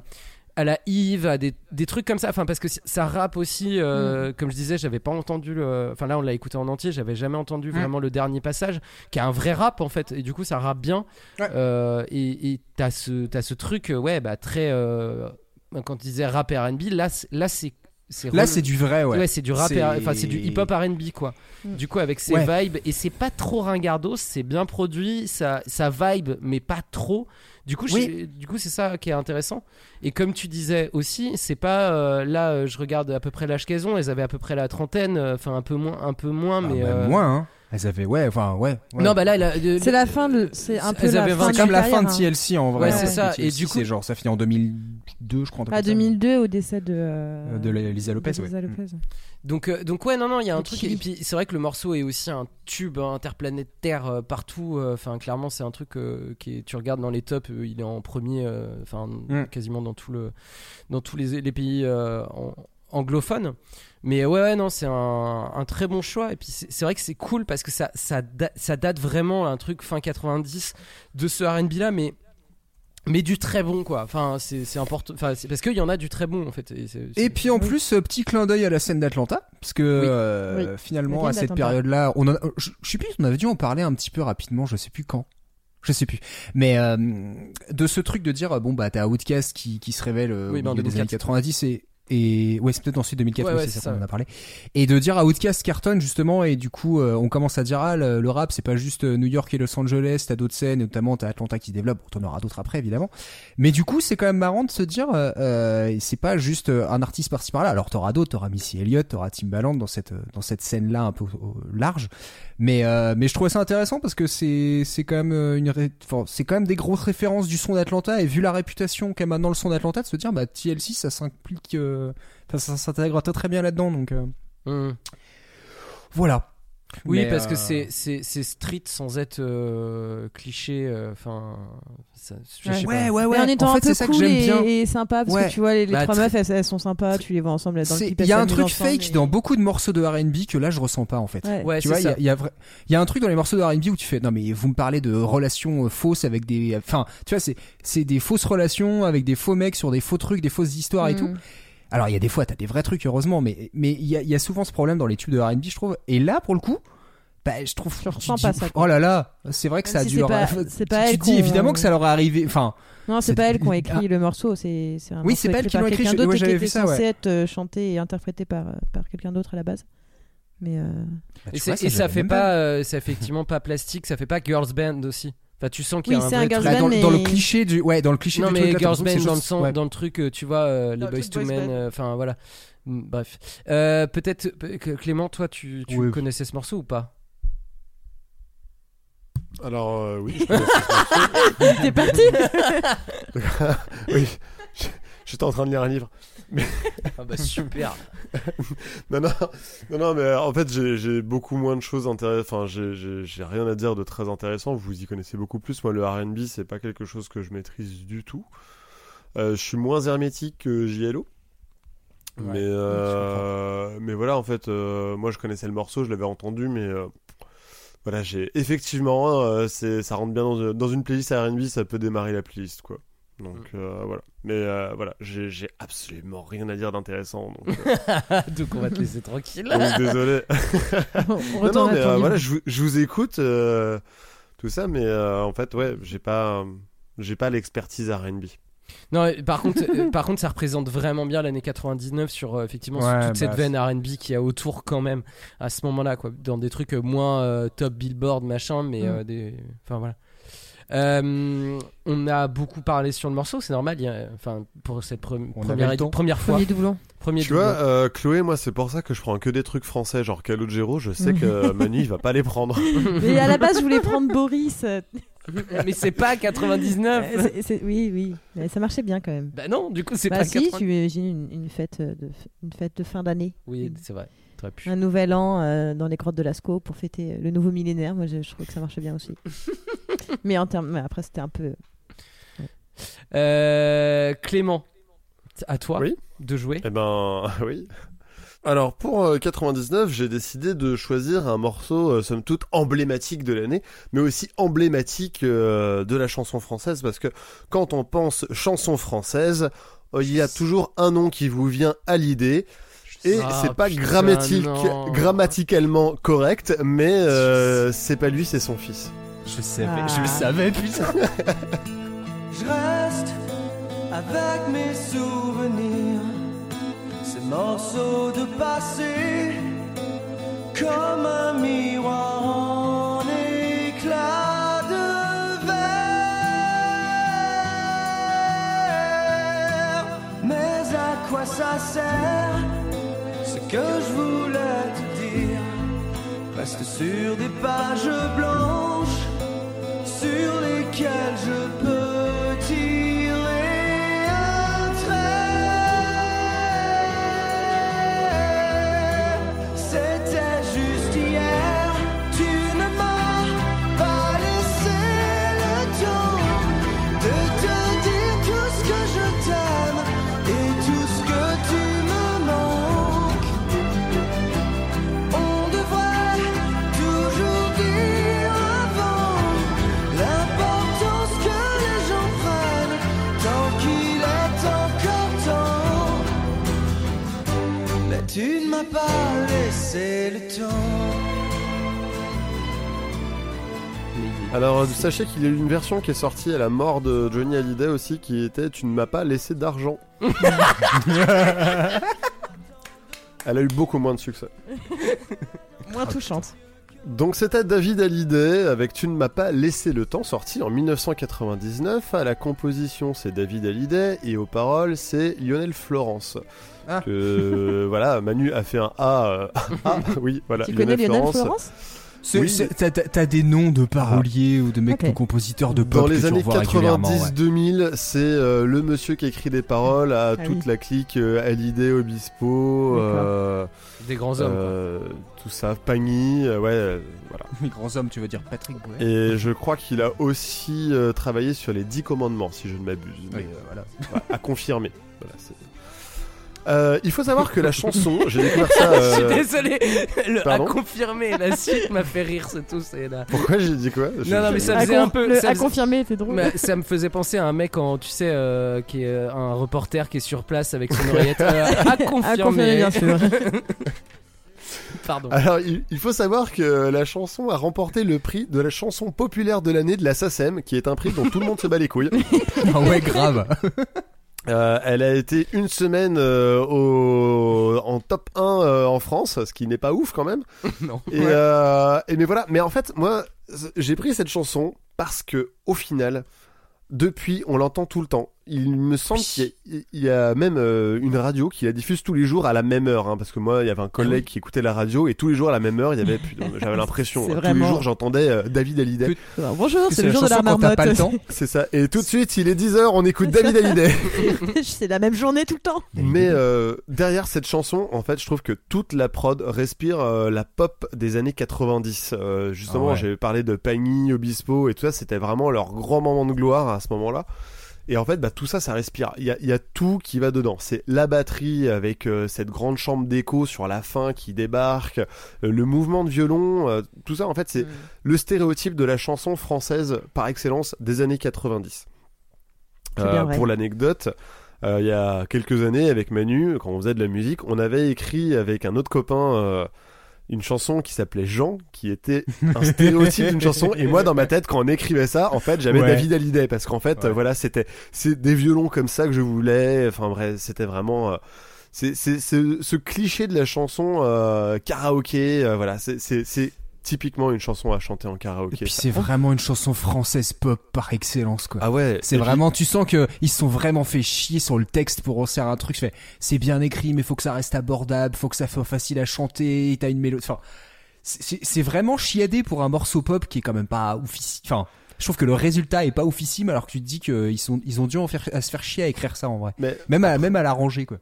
à la Yves, à des, des trucs comme ça. Enfin, parce que ça rappe aussi. euh, Comme je disais, j'avais pas entendu le. Enfin, là, on l'a écouté en entier. J'avais jamais entendu vraiment le dernier passage, qui a un vrai rap en fait. Et du coup, ça rappe bien. Ouais. Euh, et t'as ce, ce truc, ouais, bah, très. euh, quand tu disais rap RB, là, là, c'est. C'est Là, c'est du vrai, ouais. Ouais, c'est du rap, et- C'est- enfin c'est du hip-hop R&B quoi. Mm. Du coup avec ses Ouais. vibes et c'est pas trop ringardos, c'est bien produit, ça ça vibe mais pas trop. Du coup, Oui. du coup c'est ça qui est intéressant. Et comme tu disais aussi, c'est pas euh, là euh, je regarde à peu près l'âge qu'elles ont, elles avaient à peu près la trentaine, euh, enfin un peu moins un peu moins Ah, mais bah, euh, moins, hein. Elles avaient, ouais, enfin, ouais. ouais. Non, bah là, C'est la fin de. C'est un peu la fin comme la fin de hein. TLC en vrai. Ouais, c'est ça. TLC, Et du coup- c'est genre, ça finit en 2002, je crois. À comme ça. 2002 au décès de. euh, De Lisa Lopez, de Lisa ouais. Lopez. Donc, euh, donc ouais, non, non, il y a un truc. Et puis, c'est vrai que le morceau est aussi un tube hein, interplanétaire euh, partout. euh, Enfin, clairement, c'est un truc euh, qui est- tu regardes dans les tops, euh, il est en premier. euh, Enfin, Mm. quasiment dans tout le, dans tous les, les pays euh, en- anglophones. Mais ouais, ouais, non, c'est un, un très bon choix. Et puis, c'est vrai que c'est cool parce que ça, ça, da- ça date vraiment un truc fin 90 de ce R&B là, mais mais du très bon quoi. Enfin, c'est important. Enfin, c'est parce qu'il y en a du très bon en fait. Et, puis en plus, euh, petit clin d'œil à la scène d'Atlanta, parce que euh, Oui. finalement à cette d'Atlanta. période-là, on en a- je, je sais plus, on avait dû en parler un petit peu rapidement, je sais plus quand. Je sais plus. Mais euh, de ce truc de dire, bon bah t'as Outcast qui, qui se révèle euh, Oui, au en milieu des années 2004. 90 et et ouais c'est peut-être ensuite 2004 Ouais, oui, ouais, c'est ça ça, qu'on en a parlé. Et de dire à Outcast carton justement et du coup euh, on commence à dire ah le, le rap c'est pas juste euh, New York et Los Angeles t'as d'autres scènes notamment t'as Atlanta qui se développe bon, t'en auras d'autres après évidemment. Mais du coup c'est quand même marrant de se dire euh, euh, c'est pas juste euh, un artiste par-ci par-là. Alors t'auras d'autres t'auras Missy Elliott t'auras Timbaland dans cette dans cette scène là un peu au- au large. Mais euh, mais je trouvais ça intéressant parce que c'est c'est quand même une ré- enfin, c'est quand même des grosses références du son d'Atlanta et vu la réputation qu'a maintenant le son d'Atlanta de se dire bah TLC ça s'implique euh, enfin, ça s'intègre très très bien là-dedans donc euh, Mm. voilà Oui, Mais, parce que euh, c'est c'est c'est street sans être euh, cliché. euh, Enfin, sais ouais ouais ouais Mais en étant en fait un peu c'est ça que cool j'aime et, bien et sympa parce Ouais. que tu vois les, les Bah, trois meufs elles, elles sont sympas tu les vois ensemble il y a un truc fake et- dans beaucoup de morceaux de R&B que là je ressens pas en fait. Ouais. Ouais, tu vois, il y a- y, y un truc dans les morceaux de R&B où tu fais non mais vous me parlez de relations euh, fausses avec des, enfin tu vois c'est c'est des fausses relations avec des faux mecs sur des faux trucs, des fausses histoires et Mm. tout. Alors il y a des fois t'as des vrais trucs heureusement, mais mais il y a, y a souvent ce problème dans les tubes de R&B je trouve. Et là pour le coup, bah je trouve. Je ressens dis, pas ça, quoi. Oh là là, c'est vrai que Même ça a si dû c'est leur. pas- tu- c'est pas tu te dis évidemment que ça leur est arrivé. Enfin non c'est pas elles qui ont Ah. écrit le morceau c'est c'est un Oui, morceau c'est pas elles écrit qui l'ont écrit, quelqu'un je- d'autre qui j'avais était vu ça, censé être euh, chanté et interprété par euh, par quelqu'un d'autre à la base mais euh, bah, Et, vois, ça fait pas, euh, c'est effectivement pas plastique, ça fait pas girls band aussi. Enfin, tu sens qu'il y a Oui, un c'est vrai un. Bah, dans, le cliché du ouais dans le cliché Non du mais girls band dans le, sens, ouais. dans le truc, euh, tu vois, euh, les boys to men, euh, enfin voilà. Mm, Bref, Euh, peut-être que- Clément, toi, tu, tu Oui. connaissais ce morceau ou pas? Alors, euh, oui, t'es parti oui, j'étais en train de lire un livre. Ah bah super. Non, non, non, non, mais euh, en fait, j'ai beaucoup moins de choses intéressantes. Enfin, j'ai- rien à dire de très intéressant. Vous y connaissez beaucoup plus. Moi, le RB, c'est pas quelque chose que je maîtrise du tout. Euh, je suis moins hermétique que JLO. Ouais, mais, euh, mais voilà, en fait, euh, moi, je connaissais le morceau, je l'avais entendu, mais voilà, j'ai effectivement, ça rentre bien dans, dans une playlist RB, ça peut démarrer la playlist, quoi. Donc euh, voilà. Mais euh, voilà, j'ai absolument rien à dire d'intéressant. Donc, euh, Donc on va te laisser tranquille. donc, désolé. On non, non, mais euh, voilà, je, vous- je vous écoute, euh, tout ça, mais euh, en fait, ouais, j'ai pas, euh, j'ai pas l'expertise RB. Non, par contre, par contre, ça représente vraiment bien l'année 99 sur euh, effectivement sur toute cette bah, veine R&B qui a autour quand même à ce moment-là, quoi, dans des trucs moins euh, top Billboard machin, mais Mm. euh, des, enfin voilà. Euh, on a beaucoup parlé sur le morceau, c'est normal. il y a- Enfin, pour cette pre- On avait première, première fois, premier doublon premier Tu doublon. vois, euh, Chloé, moi, c'est pour ça que je prends que des trucs français, genre Calogero. Je sais que Manu, il va pas les prendre. mais à la base je voulais prendre Boris euh, mais c'est pas 99. c'est- c'est- oui oui mais ça marchait bien quand même bah non, du coup c'est bah pas si 99. tu imagines une, une fête euh, de une fête de fin d'année Oui, c'est vrai. Pu. un nouvel an euh, dans les grottes de Lascaux pour fêter euh, le nouveau millénaire. Moi, je, je trouvais que ça marchait bien aussi. mais en termes, mais après, c'était un peu. Euh, Clément, à toi Oui. de jouer. Eh ben, oui. Alors, pour euh, 99, j'ai décidé de choisir un morceau, euh, somme toute, emblématique de l'année, mais aussi emblématique euh, de la chanson française, parce que quand on pense chanson française, euh, il y a toujours un nom qui vous vient à l'idée. Et Ah, c'est pas grammatique, grammaticalement correct, mais euh, c'est pas lui, c'est son fils. Je savais, Ah. je le savais putain. Je reste avec mes souvenirs, ces morceaux de passé, comme un miroir en éclat de verre. Mais à quoi ça sert Ce que je voulais te dire, reste sur des pages blanches sur lesquelles je peux pas laissé le temps. Alors, euh, sachez qu'il y a eu une version qui est sortie à la mort de Johnny Hallyday aussi, qui était Tu ne m'as pas laissé d'argent. Elle a eu beaucoup moins de succès. Moins touchante. Donc c'était David Hallyday avec Tu ne m'as pas laissé le temps, sorti en 1999. À la composition, c'est David Hallyday et aux paroles, c'est Lionel Florence. Ah. Que voilà, Manu a fait un A. euh, A, oui, voilà. Tu connais Lionel Florence? Oui. c'est- T'as t'as des noms de paroliers ou de mecs Ok. ou compositeurs de pop Dans les années revois régulièrement, ouais. 90-2000, c'est euh, le monsieur qui écrit des paroles à Ah toute oui. la clique euh, Hallyday, Obispo, euh, Des grands hommes. euh, tout ça, Pagny, euh, ouais, euh, voilà. Les grands hommes, tu veux dire Patrick Bruel Et je crois qu'il a aussi euh, travaillé sur les 10 commandements, si je ne m'abuse. Oui. euh, voilà, Voilà, à confirmer. Voilà, c'est- Euh, il faut savoir que la chanson, j'ai découvert ça. Je suis euh, désolé, le, à confirmer, la suite m'a fait rire, c'est tout. C'est là. Pourquoi j'ai dit quoi? Je- Non, non, mais ça faisait un peu. le- ça à faisait- confirmer, c'est drôle. Mais ça me faisait penser à un mec en, tu sais, euh, qui est un reporter qui est sur place avec son oreillette. euh, à confirmer. À confirmer, bien sûr. Pardon. Alors, il, il faut savoir que la chanson a remporté le prix de la chanson populaire de l'année de la SACEM, qui est un prix dont tout le monde se bat les couilles. Ah ouais, grave. Euh, elle a été une semaine euh, au, en top 1 euh, en France, ce qui n'est pas ouf quand même. non. Et, euh, et mais voilà, mais en fait, moi, j'ai pris cette chanson parce que au final, depuis, on l'entend tout le temps. Il me semble qu'il y, a- il y a même euh, une radio qui la diffuse tous les jours à la même heure, hein, parce que moi, il y avait un collègue qui écoutait la radio et tous les jours à la même heure, il y avait, j'avais l'impression, C'est hein, tous les jours, j'entendais euh, David Hallyday. Alors, bonjour, C'est le la jour de la marmotte. pas le temps. C'est ça. Et tout de suite, il est 10h, on écoute David Hallyday. c'est la même journée tout le temps. Mais euh, derrière cette chanson, en fait, je trouve que toute la prod respire euh, la pop des années 90. Euh, justement, Ah ouais. j'ai parlé de Pagny, Obispo et tout ça, c'était vraiment leur grand moment de gloire à ce moment-là. Et en fait, bah, tout ça, ça respire. Il y a, y a tout qui va dedans. C'est la batterie avec euh, cette grande chambre d'écho sur la fin qui débarque, euh, le mouvement de violon, euh, tout ça, en fait, c'est le stéréotype de la chanson française par excellence des années 90. C'est bien vrai. pour l'anecdote, il y a quelques années avec Manu, quand on faisait de la musique, on avait écrit avec un autre copain une chanson qui s'appelait Jean, qui était un stéréotype d'une chanson. Et moi, dans ma tête, quand on écrivait ça, en fait, j'avais Ouais. David Hallyday parce qu'en fait, Ouais. euh, voilà, c'était c'est des violons comme ça que je voulais. Enfin bref, c'était vraiment. euh, c'est ce cliché de la chanson euh, karaoké, euh, voilà, c'est typiquement une chanson à chanter en Et karaoké. puis ça. c'est vraiment une chanson française pop par excellence quoi. ah ouais, C'est et puis- vraiment, tu sens que ils se sont vraiment fait chier sur le texte pour en faire un truc. C'est bien écrit, mais faut que ça reste abordable, faut que ça soit facile à chanter. T'as une mélodie. Enfin, c'est vraiment chiadé pour un morceau pop qui est quand même pas oufissime. Enfin, je trouve que le résultat est pas oufissime alors que tu te dis qu'ils sont, ils ont dû en faire, à se faire chier à écrire ça en vrai. mais Même à, même à l'arranger quoi.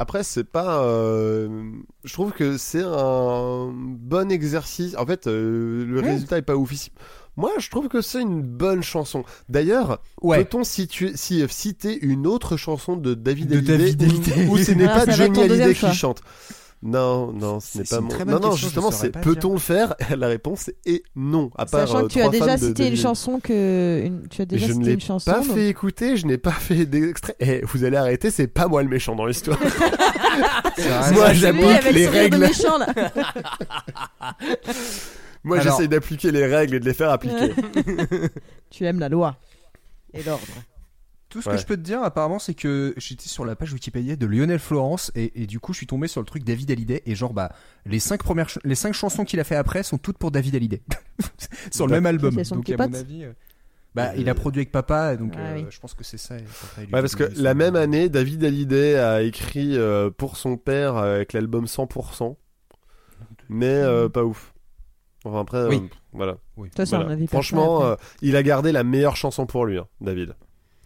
Après, c'est pas. euh, je trouve que c'est un bon exercice. En fait, euh, le résultat est pas oufissime. Moi, je trouve que c'est une bonne chanson. D'ailleurs, Ouais. peut-on situer- si, citer une autre chanson de David De Hallyday David Hallyday. où, où ce n'est pas Johnny Hallyday qui chante? Non, non, ce n'est pas mon. Non, non, justement, je c'est pas peut-on le faire? La réponse est non. À part Sachant euh, que tu as trois déjà cité une chanson que. Tu as déjà je ne cité l'ai une chanson. pas donc- fait écouter, je n'ai pas fait d'extrait. Eh, vous allez arrêter, c'est pas moi le méchant dans l'histoire. moi, j'applique les règles. méchant, là. Moi, j'essaye d'appliquer les règles et de les faire appliquer. tu aimes la loi et l'ordre. Tout ce Ouais. que je peux te dire apparemment c'est que j'étais sur la page Wikipédia de Lionel Florence et, et du coup je suis tombé sur le truc David Hallyday et genre bah les cinq premières ch- les cinq chansons qu'il a fait après sont toutes pour David Hallyday sur le même album. Donc à mon avis euh, bah il a produit avec papa donc Ah euh, oui. je pense que c'est ça. Ouais, parce que la même année, David Hallyday a écrit euh, pour son père euh, avec l'album 100%, mais euh, pas ouf. Enfin, après, Oui. euh, voilà. Avis Franchement, euh, il a gardé la meilleure chanson pour lui, hein, David.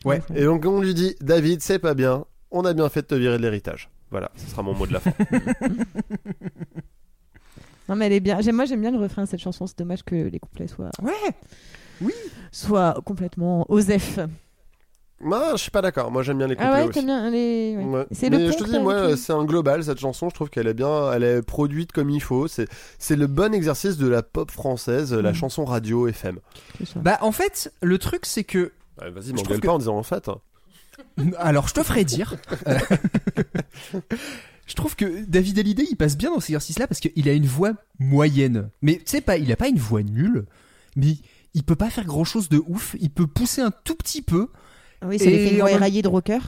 Ouais. Et donc on lui dit, David, c'est pas bien. On a bien fait de te virer de l'héritage. Voilà, ce sera mon mot de la fin. Non, mais elle est bien. Moi, j'aime bien le refrain de cette chanson. C'est dommage que les couplets soient. Ouais. Oui. Soient complètement osef. Moi, je suis pas d'accord. Moi, j'aime bien les couplets Ah ouais, aussi. bien les. ouais. Ouais. C'est Mais le je te dis, moi, c'est un global cette chanson. Je trouve qu'elle est bien, elle est produite comme il faut. C'est, c'est le bon exercice de la pop française, la Mm. chanson radio FM. Bah en fait, le truc c'est que Ouais, vas-y, m'engueule pas que- en disant en fait. hein. Alors, je te ferai dire. Je trouve que David Hallyday, il passe bien dans cet exercice-là parce qu'il a une voix moyenne. Mais tu sais pas, il a pas une voix nulle, mais il peut pas faire grand-chose de ouf. Il peut pousser un tout petit peu. Ah Oui, c'est les Et films en même- éraillés de rocker.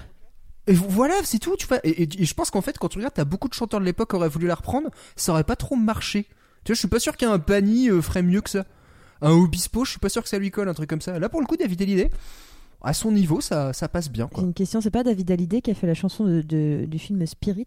Et voilà, c'est tout. Tu vois. Et, et- et je pense qu'en fait, quand tu regardes, t'as beaucoup de chanteurs de l'époque qui auraient voulu la reprendre, ça aurait pas trop marché. Tu vois, je suis pas sûr qu'un Pani euh, ferait mieux que ça. Un Obispo, je suis pas sûr que ça lui colle, un truc comme ça. Là, pour le coup, David Hallyday, à son niveau, ça, ça passe bien. Quoi. une question. C'est pas David Hallyday qui a fait la chanson de, de- du film Spirit?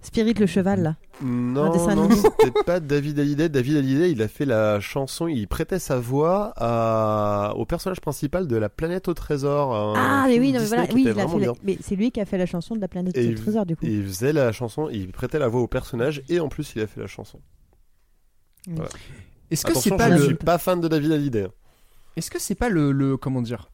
Spirit le cheval là. Non, c'était pas David Hallyday. David Hallyday, il a fait la chanson, il prêtait sa voix à- au personnage principal de La Planète au Trésor. Ah mais oui, non, mais voilà, oui, il a fait la- mais c'est lui qui a fait la chanson de la planète Et il- trésor du coup. Il faisait la chanson, il prêtait la voix au personnage et en plus il a fait la chanson. Voilà. Est-ce que c'est pas je ne le. suis pas fan de David Hallyday. Est-ce que c'est pas le, le comment dire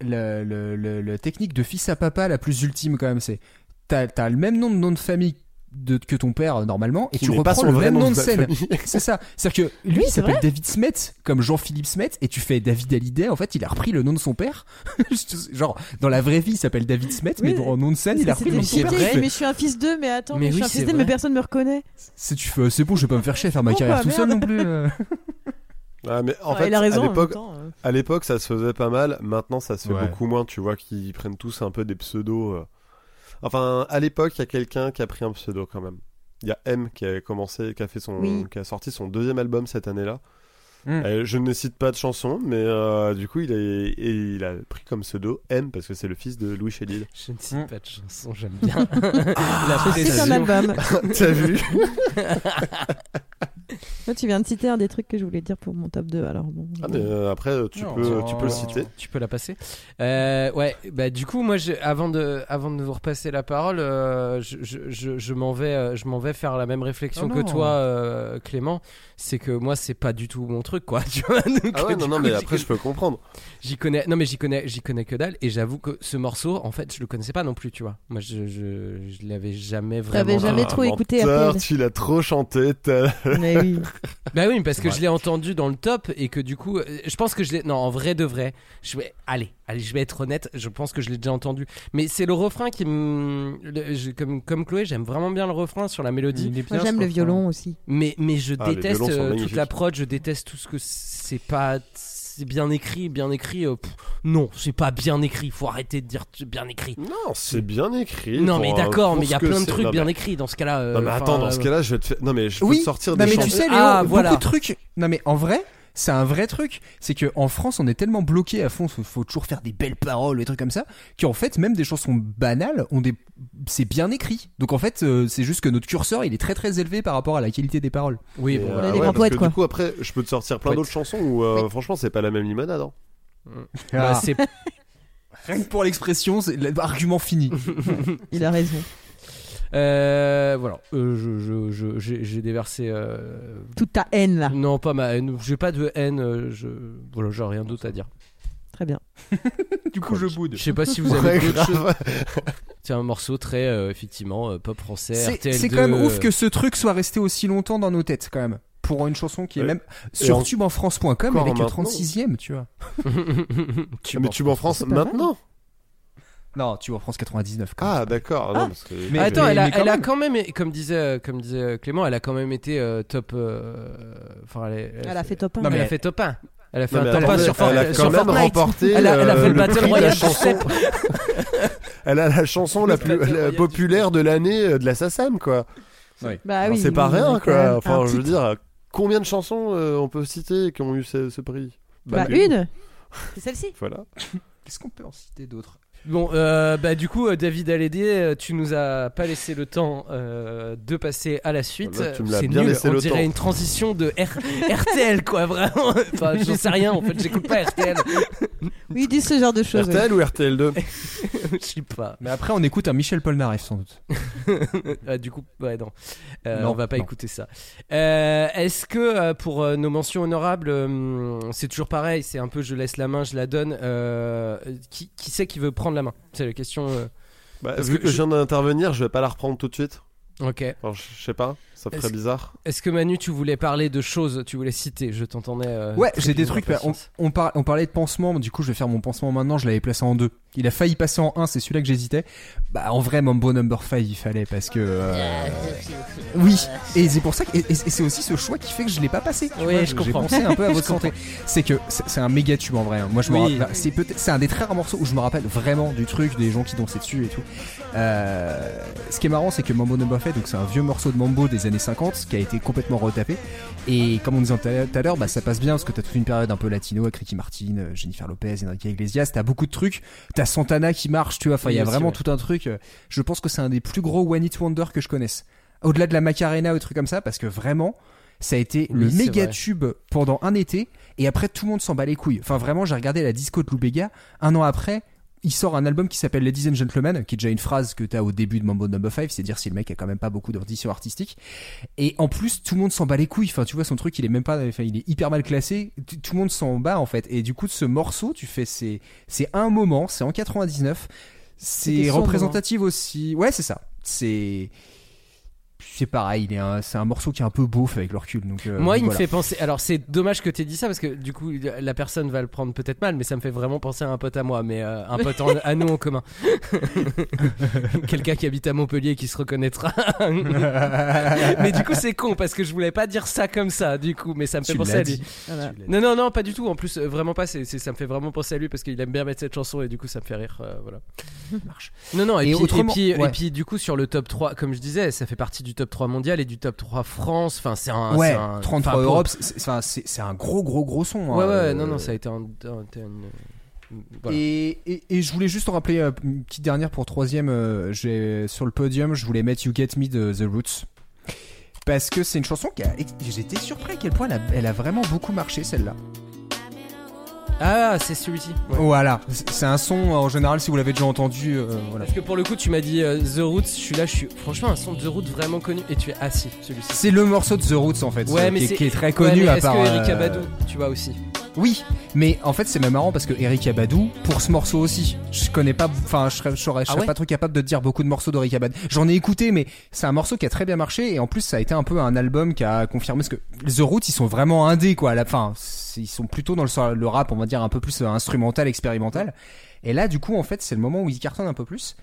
le, le- le- la technique de fils à papa la plus ultime quand même c'est t'as as le même nom de nom de famille de, que ton père normalement et Qui tu pas reprends son le vrai même nom de de scène c'est ça c'est à dire que lui Oui, il s'appelle vrai. David Smet comme Jean-Philippe Smet et tu fais David Hallyday en fait il a repris le nom de son père genre dans la vraie vie il s'appelle David Smet mais Oui. le nom de scène il a repris le nom de son père fais, mais je suis un fils d'eux, mais attends, Mais mais je suis oui, un fils d'eux, vrai. mais personne me reconnaît. c'est tu fais c'est bon je vais pas me faire chier à faire ma carrière bah, tout seul non plus euh. Ah, mais en Ouais, fait, raison, à l'époque, euh. à l'époque, ça se faisait pas mal. Maintenant, ça se fait Ouais. beaucoup moins. Tu vois qu'ils prennent tous un peu des pseudos. euh. Enfin, à l'époque, il y a quelqu'un qui a pris un pseudo quand même. Il y a M qui a commencé, qui a fait son, Oui. qui a sorti son deuxième album cette année-là. Mm. Euh, je ne cite pas de chanson, mais euh, du coup, il a, et il a pris comme pseudo M parce que c'est le fils de Louis Chédid. Je ne cite pas de chanson, j'aime bien. La C'est un précision. album. T'as vu Toi, tu viens de citer un des trucs que je voulais dire pour mon top 2, alors bon. Ah, mais euh, après, tu Non, peux, non. tu peux le citer. Tu peux la passer. Euh, ouais, bah du coup, moi, je- avant de, avant de vous repasser la parole, euh, je, je, je, je m'en vais, euh, je m'en vais faire la même réflexion Oh que toi, euh, Clément. C'est que moi, c'est pas du tout mon truc, quoi. Tu vois. Donc, Ah ouais, non, non, coup, mais après, je peux comprendre. J'y connais, non mais j'y connais, j'y connais que dalle et j'avoue que ce morceau, en fait, je le connaissais pas non plus, tu vois. Moi, je, je, je l'avais jamais vraiment. T'avais jamais Ah, trop écouté menteur, RTL. Tu l'as trop chanté. t'as- Mais oui. Bah oui, parce que Ouais. je l'ai entendu dans le top et que du coup, euh, je pense que je l'ai. Non, en vrai de vrai, je vais. Allez, allez, je vais être honnête. Je pense que je l'ai déjà entendu. Mais c'est le refrain qui me. le- je- Comme, comme Chloé, j'aime vraiment bien le refrain sur la mélodie. Il est Moi, j'aime le refrain. violon aussi. Mais, mais je Ah, les déteste violons sont euh, toute magnifiques. la prod, je déteste tout ce que c'est pas. C'est bien écrit, bien écrit. euh, pff, non, c'est pas bien écrit. Faut arrêter de dire c'est bien écrit. Non, c'est bien écrit. Non, pour, mais euh, d'accord, pour mais il y a ce que plein de c'est. trucs Non, bien mais- écrits dans ce cas-là. euh, Non, mais enfin, attends, dans euh, ce cas-là, je vais te faire. Non, mais je peux Oui, te sortir non des mais tu sais Léo, Ah, beaucoup voilà. de trucs. Non mais en vrai, c'est un vrai truc. C'est que en France, on est tellement bloqué à fond, faut, faut toujours faire des belles paroles, des trucs comme ça, qu'en fait, même des chansons banales, ont des, c'est bien écrit. Donc en fait, euh, c'est juste que notre curseur, il est très très élevé par rapport à la qualité des paroles. Oui, bon, euh, voilà. des ouais, parce poètes, que quoi. Du coup, après, je peux te sortir plein d'autres chansons où, euh, franchement, c'est pas la même limonade. hein. Bah, Ah. c'est Rien que pour l'expression, c'est l'argument fini. Il a raison. Euh, voilà, Euh, je, je, je- j'ai, j'ai déversé. euh, Toute ta haine là. Non, pas ma haine. J'ai pas de haine. euh, Je... Voilà, j'ai rien d'autre à dire. Très bien. du coup, je boude. Je sais pas si vous avez Ouais, d'autres choses. grave. C'est un morceau très, euh, effectivement, euh, pop français. C'est RTL2, c'est quand même ouf euh, que ce truc soit resté aussi longtemps dans nos têtes, quand même. Pour une chanson qui est Ouais. même sur en- tubeenfrance.com, elle encore est que maintenant. 36ème, tu vois. tu mais tu en France c'est pas mal. maintenant Non, tu vois, France 99. quand même. Ah, d'accord. Ah. Mais- Ah, Attends, mais- elle, a, mais quand elle a même. quand même, comme disait, comme disait Clément, elle a quand même été euh, top. euh, Enfin, elle, est- Elle a fait top 1. Non, Elle mais- a fait top 1. Elle a fait Non, un top attendez, 1 sur, For- elle a sur quand même Fortnite. remporté Elle a- elle a euh, fait le Battle prix de la Royale. Elle a la chanson la Le plus la populaire de l'année euh, de la SACEM, quoi. Bah Alors, oui. c'est pas rien, a quoi. Enfin, je veux dire, combien de chansons euh, on peut citer qui ont eu ce, ce prix? Bah une. C'est celle-ci. Voilà. Est-ce qu'on peut en citer d'autres? Bon, euh, bah du coup, euh, David Hallyday, euh, tu nous as pas laissé le temps euh, de passer à la suite. Là, tu me l'as C'est bien nul. laissé On le dirait temps. une transition de R- RTL, quoi, vraiment. Enfin, j'en sais rien. En fait, j'écoute pas RTL. Oui, ils disent ce genre de choses. RTL ou RTL2 Je sais pas. Mais après, on écoute un Michel Polnareff sans doute. Ah, du coup, ouais, non. Euh, Non, on va pas non. écouter ça. Euh, Est-ce que euh, pour euh, nos mentions honorables, c'est toujours pareil C'est un peu je laisse la main, je la donne. Euh, qui, qui c'est qui veut prendre la main C'est la question. euh, Bah, vu que que, je- viens d'intervenir, je vais pas la reprendre tout de suite. Ok. Je sais pas, ça ferait bizarre. Est-ce que Manu, tu voulais parler de choses Tu voulais citer Je t'entendais. euh, Ouais, j'ai des trucs. bah, on, on, par- on parlait de pansement, du coup je vais faire mon pansement maintenant, je l'avais placé en deux. Il a failli passer en un, c'est celui-là que j'hésitais. Bah en vrai, Mambo Number 5 il fallait parce que... euh, Oui, et c'est pour ça que... Et, c'est aussi ce choix qui fait que je l'ai pas passé. tu Oui, vois, je j'ai comprends. pensé un peu à votre santé. C'est que c'est un méga tube en vrai. hein. Moi je me Oui. rappelle- c'est peut-être c'est un des très rares morceaux où je me rappelle vraiment du truc, des gens qui dansaient dessus et tout. Euh, ce qui est marrant, c'est que Mambo Number 5, donc c'est un vieux morceau de mambo des années 50 qui a été complètement retapé. Et comme on disait tout à l'heure, bah, ça passe bien parce que t'as toute une période un peu latino avec Ricky Martin, euh, Jennifer Lopez, Enrique Iglesias. T'as beaucoup de trucs. T'as Santana qui marche, tu vois. Enfin, il y a vraiment tout un truc. Je pense que c'est un des plus gros One Hit Wonder que je connaisse. Au-delà de la Macarena ou des trucs comme ça, parce que vraiment, ça a été Oui, le méga tube pendant un été. Et après, tout le monde s'en bat les couilles. Enfin, vraiment, j'ai regardé la disco de Lou Bega. Un an après, il sort un album qui s'appelle Ladies and Gentlemen, qui est déjà une phrase que t'as au début de Mambo Number 5, c'est dire si le mec a quand même pas beaucoup d'audition artistique. Et en plus, tout le monde s'en bat les couilles. Enfin, tu vois, son truc, il est même pas, enfin, il est hyper mal classé. Tout le monde s'en bat, en fait. Et du coup, ce morceau, tu fais, c'est, c'est un moment, c'est en 99. C'était C'est représentatif aussi. Ouais, c'est ça. C'est, c'est pareil, il est un- c'est un morceau qui est un peu beauf avec le recul. Donc, euh, Moi, il me fait penser. Alors, c'est dommage que t'aies dit ça parce que du coup, la personne va le prendre peut-être mal, mais ça me fait vraiment penser à un pote à moi, mais euh, un pote en- à nous en commun. Quelqu'un qui habite à Montpellier et qui se reconnaîtra. mais du coup, c'est con parce que je voulais pas dire ça comme ça, du coup, mais ça me fait Tu penser à lui. dit. Voilà. Non, non, non, pas du tout. En plus, euh, vraiment pas. C'est, c'est- ça me fait vraiment penser à lui parce qu'il aime bien mettre cette chanson et du coup, ça me fait rire. euh, voilà. Marche. Non, non, et, Et puis, autrement- et, puis, ouais. et puis, du coup, sur le top 3, comme je disais, ça fait partie du top 3 mondial et du top 3 France. Enfin, c'est un. ouais, un- 33 enfin, pour- Europe, c'est- un gros, gros, gros son. Ouais, hein, ouais, euh, non, non, ça a été un. un- une- voilà. Et, et, et je voulais juste en rappeler euh, une petite dernière pour troisième. euh, sur le podium, je voulais mettre You Get Me de The Roots. Parce que c'est une chanson qui a. J'étais surpris à quel point elle a, elle a vraiment beaucoup marché celle-là. Ah, c'est celui-ci. ouais. Voilà, c'est un son en général si vous l'avez déjà entendu. euh, voilà. Parce que pour le coup, tu m'as dit euh, The Roots, je suis là, je suis. Franchement, un son de The Roots vraiment connu. Et tu es assis, celui-ci. C'est le morceau de The Roots en fait, Ouais, euh, mais qui, est- c'est- qui est très Ouais, connu mais à Est-ce part. que Erika euh, Badou, tu vois aussi? Oui, mais en fait c'est même marrant parce que Eric Abadou, pour ce morceau aussi, je connais pas, enfin je serais, je serais, je Ah ouais? pas trop capable de te dire beaucoup de morceaux d'Eric Abadou. J'en ai écouté, mais c'est un morceau qui a très bien marché et en plus ça a été un peu un album qui a confirmé ce que The Roots ils sont vraiment indés quoi à la fin, ils sont plutôt dans le, le rap on va dire un peu plus euh, instrumental, expérimental. Et là du coup en fait c'est le moment où ils cartonnent un peu plus.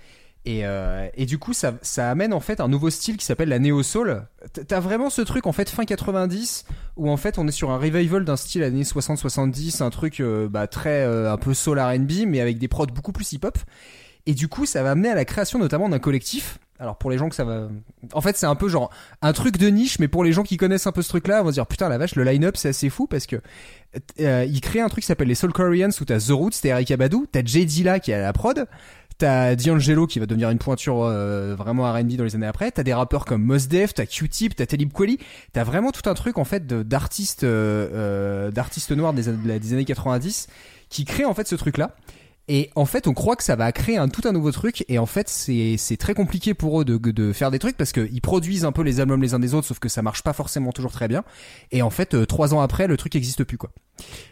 Et, euh, et du coup, ça, ça amène en fait un nouveau style qui s'appelle la néo soul. T'as vraiment ce truc en fait fin 90 où en fait on est sur un revival d'un style années 60-70, un truc euh, bah, très un peu soul R&B mais avec des prods beaucoup plus hip-hop. Et du coup, ça va amener à la création notamment d'un collectif. Alors pour les gens que ça va, en fait c'est un peu genre un truc de niche, mais pour les gens qui connaissent un peu ce truc-là, on va se dire putain la vache, le line-up c'est assez fou parce que euh, ils créent un truc qui s'appelle les Soul Koreans où t'as The Roots, Eric Abadou, t'as Jay Dilla qui est à la prod, T'as D'Angelo qui va devenir une pointure euh, vraiment R&B dans les années après. T'as des rappeurs comme Mos Def, t'as Q-Tip, t'as Talib Kweli. T'as vraiment tout un truc en fait d'artistes euh, euh, d'artistes noirs des, an- des années 90 qui créent en fait ce truc-là. Et en fait, on croit que ça va créer un tout un nouveau truc. Et en fait, c'est très compliqué pour eux de, de faire des trucs parce qu'ils produisent un peu les albums les uns des autres, sauf que ça marche pas forcément toujours très bien. Et en fait, euh, trois ans après, le truc existe plus quoi.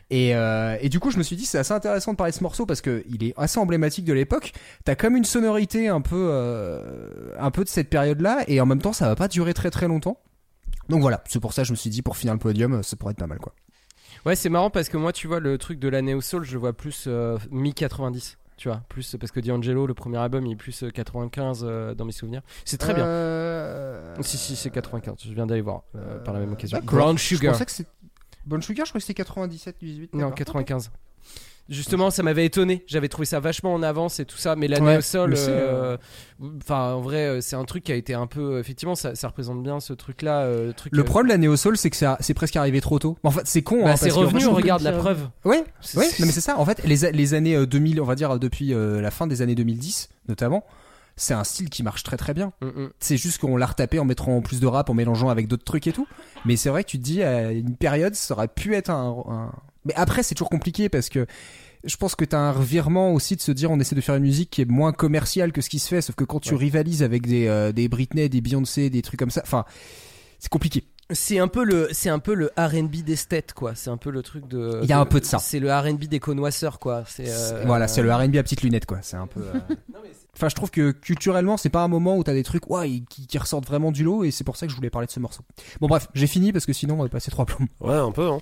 Et, euh, et du coup, je me suis dit, c'est assez intéressant de parler de ce morceau parce que il est assez emblématique de l'époque. T'as comme une sonorité un peu, euh, un peu de cette période-là, et en même temps, ça va pas durer très très longtemps. Donc voilà, c'est pour ça que je me suis dit, pour finir le podium, ça pourrait être pas mal quoi. Ouais, c'est marrant parce que moi, tu vois, le truc de la Neo Soul, je le vois plus euh, mi-90. Tu vois, plus parce que D'Angelo, le premier album, il est plus euh, 95 euh, dans mes souvenirs. C'est très bien. Euh... Si, si, c'est 95. Je viens d'aller voir euh, par la même occasion. D'accord. Brown Je Sugar. pensais que c'est Brown Sugar, je crois que c'était 97, 18. Non, d'accord. 95. Justement, ça m'avait étonné. J'avais trouvé ça vachement en avance et tout ça. Mais la Ouais, mais c'est, euh, enfin, en vrai, euh, c'est un truc qui a été un peu. Effectivement, ça, ça représente bien ce truc-là. euh, truc, Le problème de la Neo Soul, c'est que c'est presque arrivé trop tôt. En fait, c'est con. bah, hein, c'est revenu, franchement- regarde la preuve. Ouais, ouais, non mais c'est ça. En fait, les, les années euh, 2000, on va dire depuis la fin des années 2010, notamment, c'est un style qui marche très très bien. Mm, mm. C'est juste qu'on l'a retapé en mettant plus de rap, en mélangeant avec d'autres trucs et tout. Mais c'est vrai que tu te dis, à une période, ça aurait pu être un. un- Mais après, c'est toujours compliqué parce que je pense que t'as un revirement aussi de se dire, on essaie de faire une musique qui est moins commerciale que ce qui se fait. Sauf que quand tu rivalises avec des, euh, des Britney, des Beyoncé, des trucs comme ça, enfin, c'est compliqué. C'est un peu le, c'est un peu le R&B d'esthète, quoi. C'est un peu le truc de. Il y a de- un peu de ça. C'est le R&B des connoisseurs, quoi. C'est. euh, Voilà, c'est le R&B à petites lunettes, quoi. C'est un peu. euh, Enfin, je trouve que culturellement, c'est pas un moment où t'as des trucs ouais, qui, qui ressortent vraiment du lot, et c'est pour ça que je voulais parler de ce morceau. Bon, bref, j'ai fini parce que sinon on va passer trois plombs. Ouais, un peu. Hein.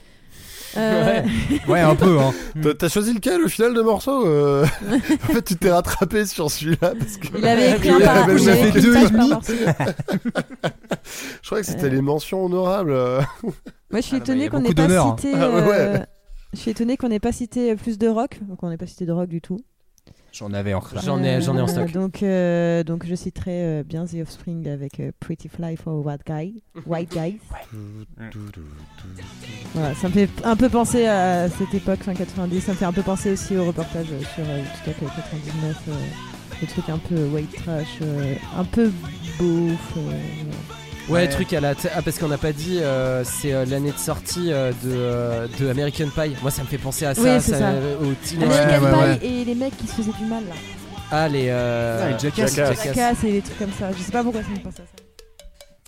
Euh, Ouais, un peu, hein. T'as- T'as choisi lequel au final de morceau euh? En fait, tu t'es rattrapé sur celui-là parce que. Il avait écrit un par- il avait deux et demi. Je croyais que c'était les mentions honorables. euh. Moi, je suis Ah, étonné qu'on n'ait pas hein. cité. Ah, euh, Je suis étonné qu'on n'ait pas cité plus de rock, donc on n'ait pas cité de rock du tout. J'en avais en. J'en ai- j'en ai en stock. Donc, euh, donc je citerai euh, bien The Offspring avec euh, Pretty Fly for a White Guy. White Guys. Voilà, ça me fait un peu penser à cette époque, fin 90. Ça me fait un peu penser aussi au reportage sur euh, Woodstock euh, 99. euh, le truc un peu white trash, euh, un peu beauf. euh, Ouais, Ouais. truc à la. Ah, parce qu'on n'a pas dit, euh, c'est euh, l'année de sortie euh, de, euh, de American Pie. Moi, ça me fait penser à ça. Oui, ça. euh, Au teen- American ouais, Pie et les mecs qui se faisaient du mal là. Ah, les. euh, Ah, les Jackass. Jackass. Jackass et des trucs comme ça. Je sais pas pourquoi ça me pense à ça.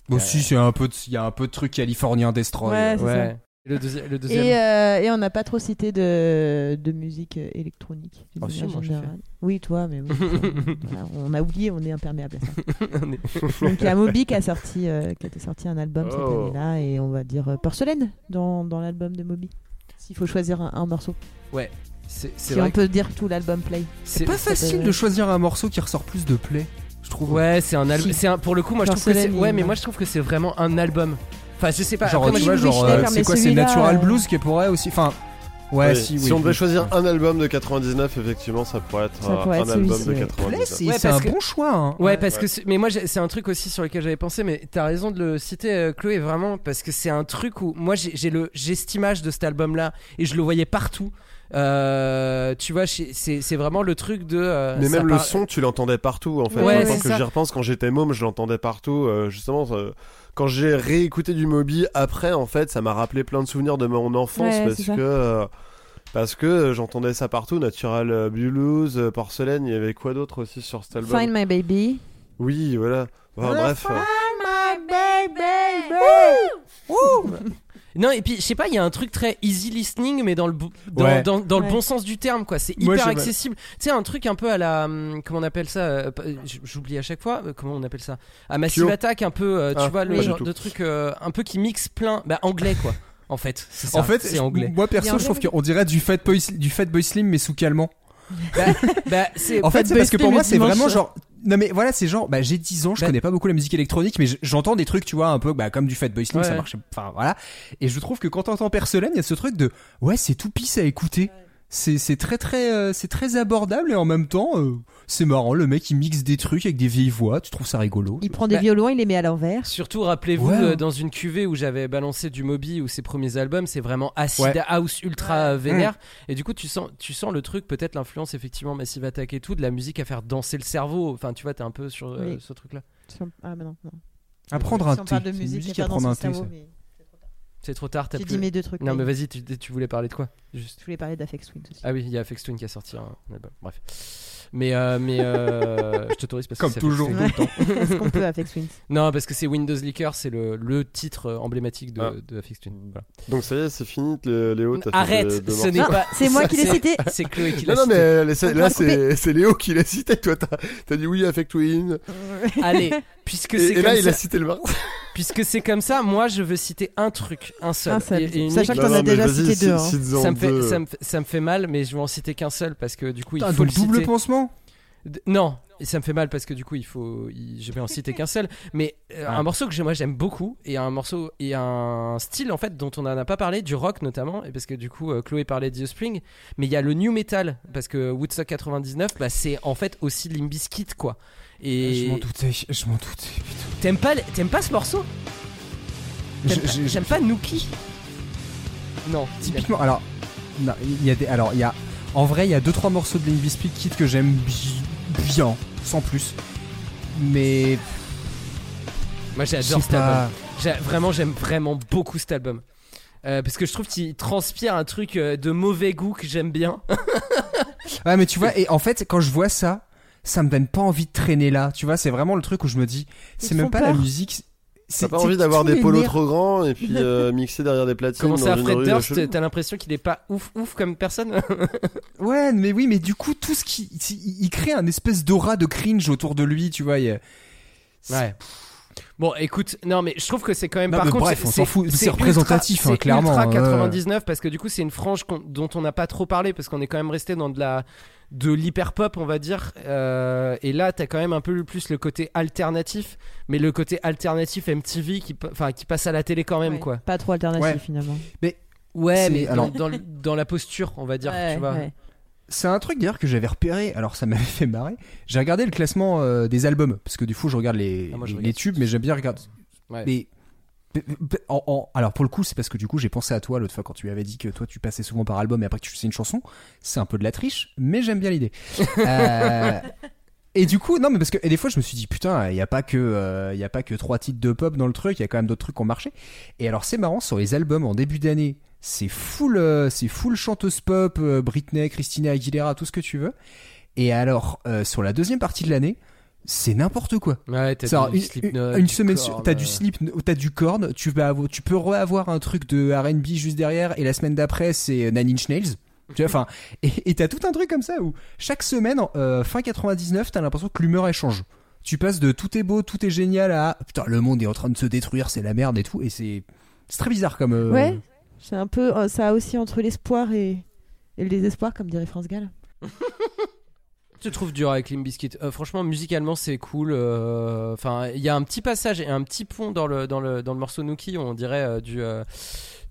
Bon, si, c'est un peu, de- il y a un peu de trucs californiens Destroy. Ouais, c'est Ouais. Et le, deuxi- le deuxième. Et, euh, et on n'a pas trop cité de, de musique euh, électronique. d'une Ah, si, manière moi, j'ai générale. Oui, toi, mais oui, voilà, on a oublié, on est imperméable à ça. Donc il y a Moby qui a sorti, euh, qui a sorti un album cette Oh. année-là, et on va dire euh, Porcelaine dans, dans l'album de Moby. S'il faut choisir un, un morceau. Ouais. C'est c'est Si vrai. on peut dire tout l'album play. C'est pas ça facile peut- de choisir un morceau qui ressort plus de play, je trouve. Ouais, c'est un album. Si. C'est un... Pour le coup, moi, je trouve que c'est. Porcelaine, Ouais, il- mais moi, je trouve que c'est vraiment un album. Enfin, je sais pas. Genre, après, tu moi, vois, genre, euh, c'est quoi, c'est Natural euh, Blues qui pourrait aussi. Enfin, ouais, Oui, si, oui. si on devait choisir un album de 99, effectivement, ça pourrait être, Ça euh, pourrait un être album celui-ci, de ouais. 99. Play, c'est Ouais, c'est un parce que- bon choix. Hein. Ouais, parce Ouais. que c'est- mais moi j'ai- c'est un truc aussi sur lequel j'avais pensé, mais t'as raison de le citer, euh, Chloé, vraiment, parce que c'est un truc où moi j'ai j'ai le j'ai cette image de cet album-là et je le voyais partout. Euh, tu vois, chez- c'est c'est vraiment le truc de. euh, Mais ça même le son, tu l'entendais partout en fait. Ouais, Maintenant c'est que ça. j'y repense, quand j'étais môme, je l'entendais partout. euh, justement, euh, quand j'ai réécouté du Moby après, en fait, ça m'a rappelé plein de souvenirs de mon enfance Ouais, parce que. euh, parce que j'entendais ça partout, Natural euh, Blues, euh, Porcelaine, il y avait quoi d'autre aussi sur cet album Find My Baby. Oui, voilà. Enfin, bref. euh, Non, et puis je sais pas, il y a un truc très easy listening, mais dans le, dans, Ouais. dans, dans le Ouais. bon sens du terme, quoi. C'est hyper accessible. Tu sais, un truc un peu à la. hum, Comment on appelle ça euh, j- J'oublie à chaque fois. euh, Comment on appelle ça? À Massive. Attack, un peu. euh, tu Ah, vois, le genre de truc euh, un peu qui mixe plein. Bah, anglais, quoi. En fait, c'est ça. En fait, c'est anglais. moi perso, je trouve qu'on dirait du Fat Boy, du Fat Boy Slim mais sous calmant. Bah, c'est. En fait, c'est parce que pour moi, c'est vraiment genre. Non mais voilà, c'est genre, bah j'ai 10 ans, je Bah- connais pas beaucoup la musique électronique, mais j'entends des trucs, tu vois, un peu bah, comme du Fat Boy Slim, Ouais. ça marche. Enfin voilà. Et je trouve que quand t'entends Porcelaine, il y a ce truc de, ouais, c'est tout pisse à écouter. C'est très très euh, c'est très abordable et en même temps, euh, c'est marrant. Le mec il mixe des trucs avec des vieilles voix, tu trouves ça rigolo. Il prend des Bah- violons, il les met à l'envers. Surtout, rappelez-vous, Ouais. euh, dans une cuvée où j'avais balancé du Moby ou ses premiers albums, c'est vraiment acid Ouais. house ultra vénère. Et du coup, tu sens, tu sens le truc, peut-être l'influence effectivement Massive Attack et tout, de la musique à faire danser le cerveau. Enfin, tu vois, t'es un peu sur euh, Oui. ce truc-là. Ah, mais non. non. À prendre un Si on thé. de musique, musique il y a à pas prendre dans un thé. cerveau, ça. mais C'est trop tard, t'as J'ai plus. dit mes deux trucs. Non, mais vas-y, tu, tu voulais parler de quoi Juste. Je voulais parler d'Afex Twin aussi. Ah oui, il y a Afex Twin qui a sorti un album. Bref. Mais, euh, mais euh, je t'autorise parce que Comme c'est toujours. Est-ce qu'on peut Afex Twin Non, parce que c'est Windows Liquor, c'est le, le titre euh, emblématique de, Ah. de Twin. Voilà. Donc ça y est, c'est fini, Léo. t'as fait Arrête, deux ce n'est pas. c'est moi qui l'ai cité. C'est Chloé qui l'a Non, non, cité. mais là, c'est- On là, c'est Léo qui l'a cité. Toi, t'as t'as dit oui avec Twin. Allez, puisque Et, c'est et comme là, il ça, a cité le bar. puisque c'est comme ça, moi je veux citer un truc, un seul. Un seul. Et- et unique. Sachant que t'en as déjà cité deux. hein. cite- cites-en ça me, fait, deux. ça, me, fait- ça me fait mal, mais je vais en citer qu'un seul parce que du coup il faut le double citer. pansement. Non, et ça me fait mal parce que du coup, il faut, il- je vais en citer qu'un seul. Mais euh, Ah. un morceau que moi j'aime beaucoup et un morceau et un style en fait dont on n'en a pas parlé, du rock notamment, et parce que du coup, euh, Chloé parlait de The Spring, mais il y a le new metal parce que Woodstock 99, bah, c'est en fait aussi Limp Bizkit quoi. Et Je m'en doutais, je m'en doutais. t'aimes pas, t'aimes pas ce morceau? T'aimes Je- pas- J'aime pas Nookie? Non. Typiquement, alors, il y a des, alors il y a, en vrai, il y a deux trois morceaux de Limp Bizkit Kid que j'aime bi- bien, sans plus. Mais Moi j'adore cet pas. album. Vraiment, j'aime vraiment beaucoup cet album. Euh, parce que je trouve qu'il transpire un truc euh, de mauvais goût que j'aime bien. ouais, mais tu vois, et en fait, quand je vois ça, ça me donne pas envie de traîner là. Tu vois, c'est vraiment le truc où je me dis, c'est même pas la peur. musique. c'est- T'as pas envie d'avoir des polos trop grands et puis euh, mixer derrière des platines Comment ça, Fred rue Durst T'as l'impression qu'il est pas ouf ouf comme personne Ouais, mais oui, mais du coup, tout ce qui, il il crée un espèce d'aura de cringe autour de lui, tu vois. il Ouais. Bon, écoute, non, mais je trouve que c'est quand même. Non, par mais contre, bref, on s'en fout, c'est représentatif, ultra- hein, c'est clairement, Ultra ouais. 99 parce que du coup, c'est une frange dont on n'a pas trop parlé parce qu'on est quand même resté dans de la de l'hyper pop, on va dire. Euh, et là, t'as quand même un peu plus le côté alternatif, mais le côté alternatif MTV qui, enfin, qui passe à la télé quand même, Ouais, quoi. Pas trop alternatif Ouais. finalement. Ouais, C'est- mais alors- dans, la posture, on va dire, Ouais, tu vois. ouais. C'est un truc d'ailleurs que j'avais repéré, alors ça m'avait fait marrer. J'ai regardé le classement euh, des albums, parce que du coup je regarde les, Ah, moi, je les- regarde les tubes, mais j'aime bien regarder. Ouais. Mais, mais- mais- en- en- alors pour le coup, c'est parce que du coup j'ai pensé à toi l'autre fois quand tu avais dit que toi tu passais souvent par album et après que tu faisais une chanson. C'est un peu de la triche, mais j'aime bien l'idée. Euh, et du coup, non mais parce que et des fois je me suis dit putain, il y a pas que euh, il y a pas que trois titres de pop dans le truc, il y a quand même d'autres trucs qui ont marché. Et alors c'est marrant sur les albums en début d'année, c'est full euh, c'est full chanteuse pop, Britney, Christina Aguilera, tout ce que tu veux. Et alors sur la deuxième partie de l'année, c'est n'importe quoi. Ouais, t'as du une, une du semaine sur, t'as du euh, slip, t'as du corn, tu vas avoir, tu peux avoir un truc de R&B juste derrière et la semaine d'après c'est Nine Inch Nails. Tu vois, enfin, et et t'as tout un truc comme ça où chaque semaine, euh, fin 99, t'as l'impression que l'humeur elle change. Tu passes de tout est beau, tout est génial à putain le monde est en train de se détruire, c'est la merde et tout, et c'est c'est très bizarre comme. euh, Ouais, c'est un peu euh, ça aussi entre l'espoir et, et le désespoir, comme dirait France Gall. Je trouve dur avec Limp Bizkit. Euh, franchement, musicalement, c'est cool. euh, Enfin, il y a un petit passage et un petit pont dans le dans le dans le morceau Nookie. On dirait euh, du euh,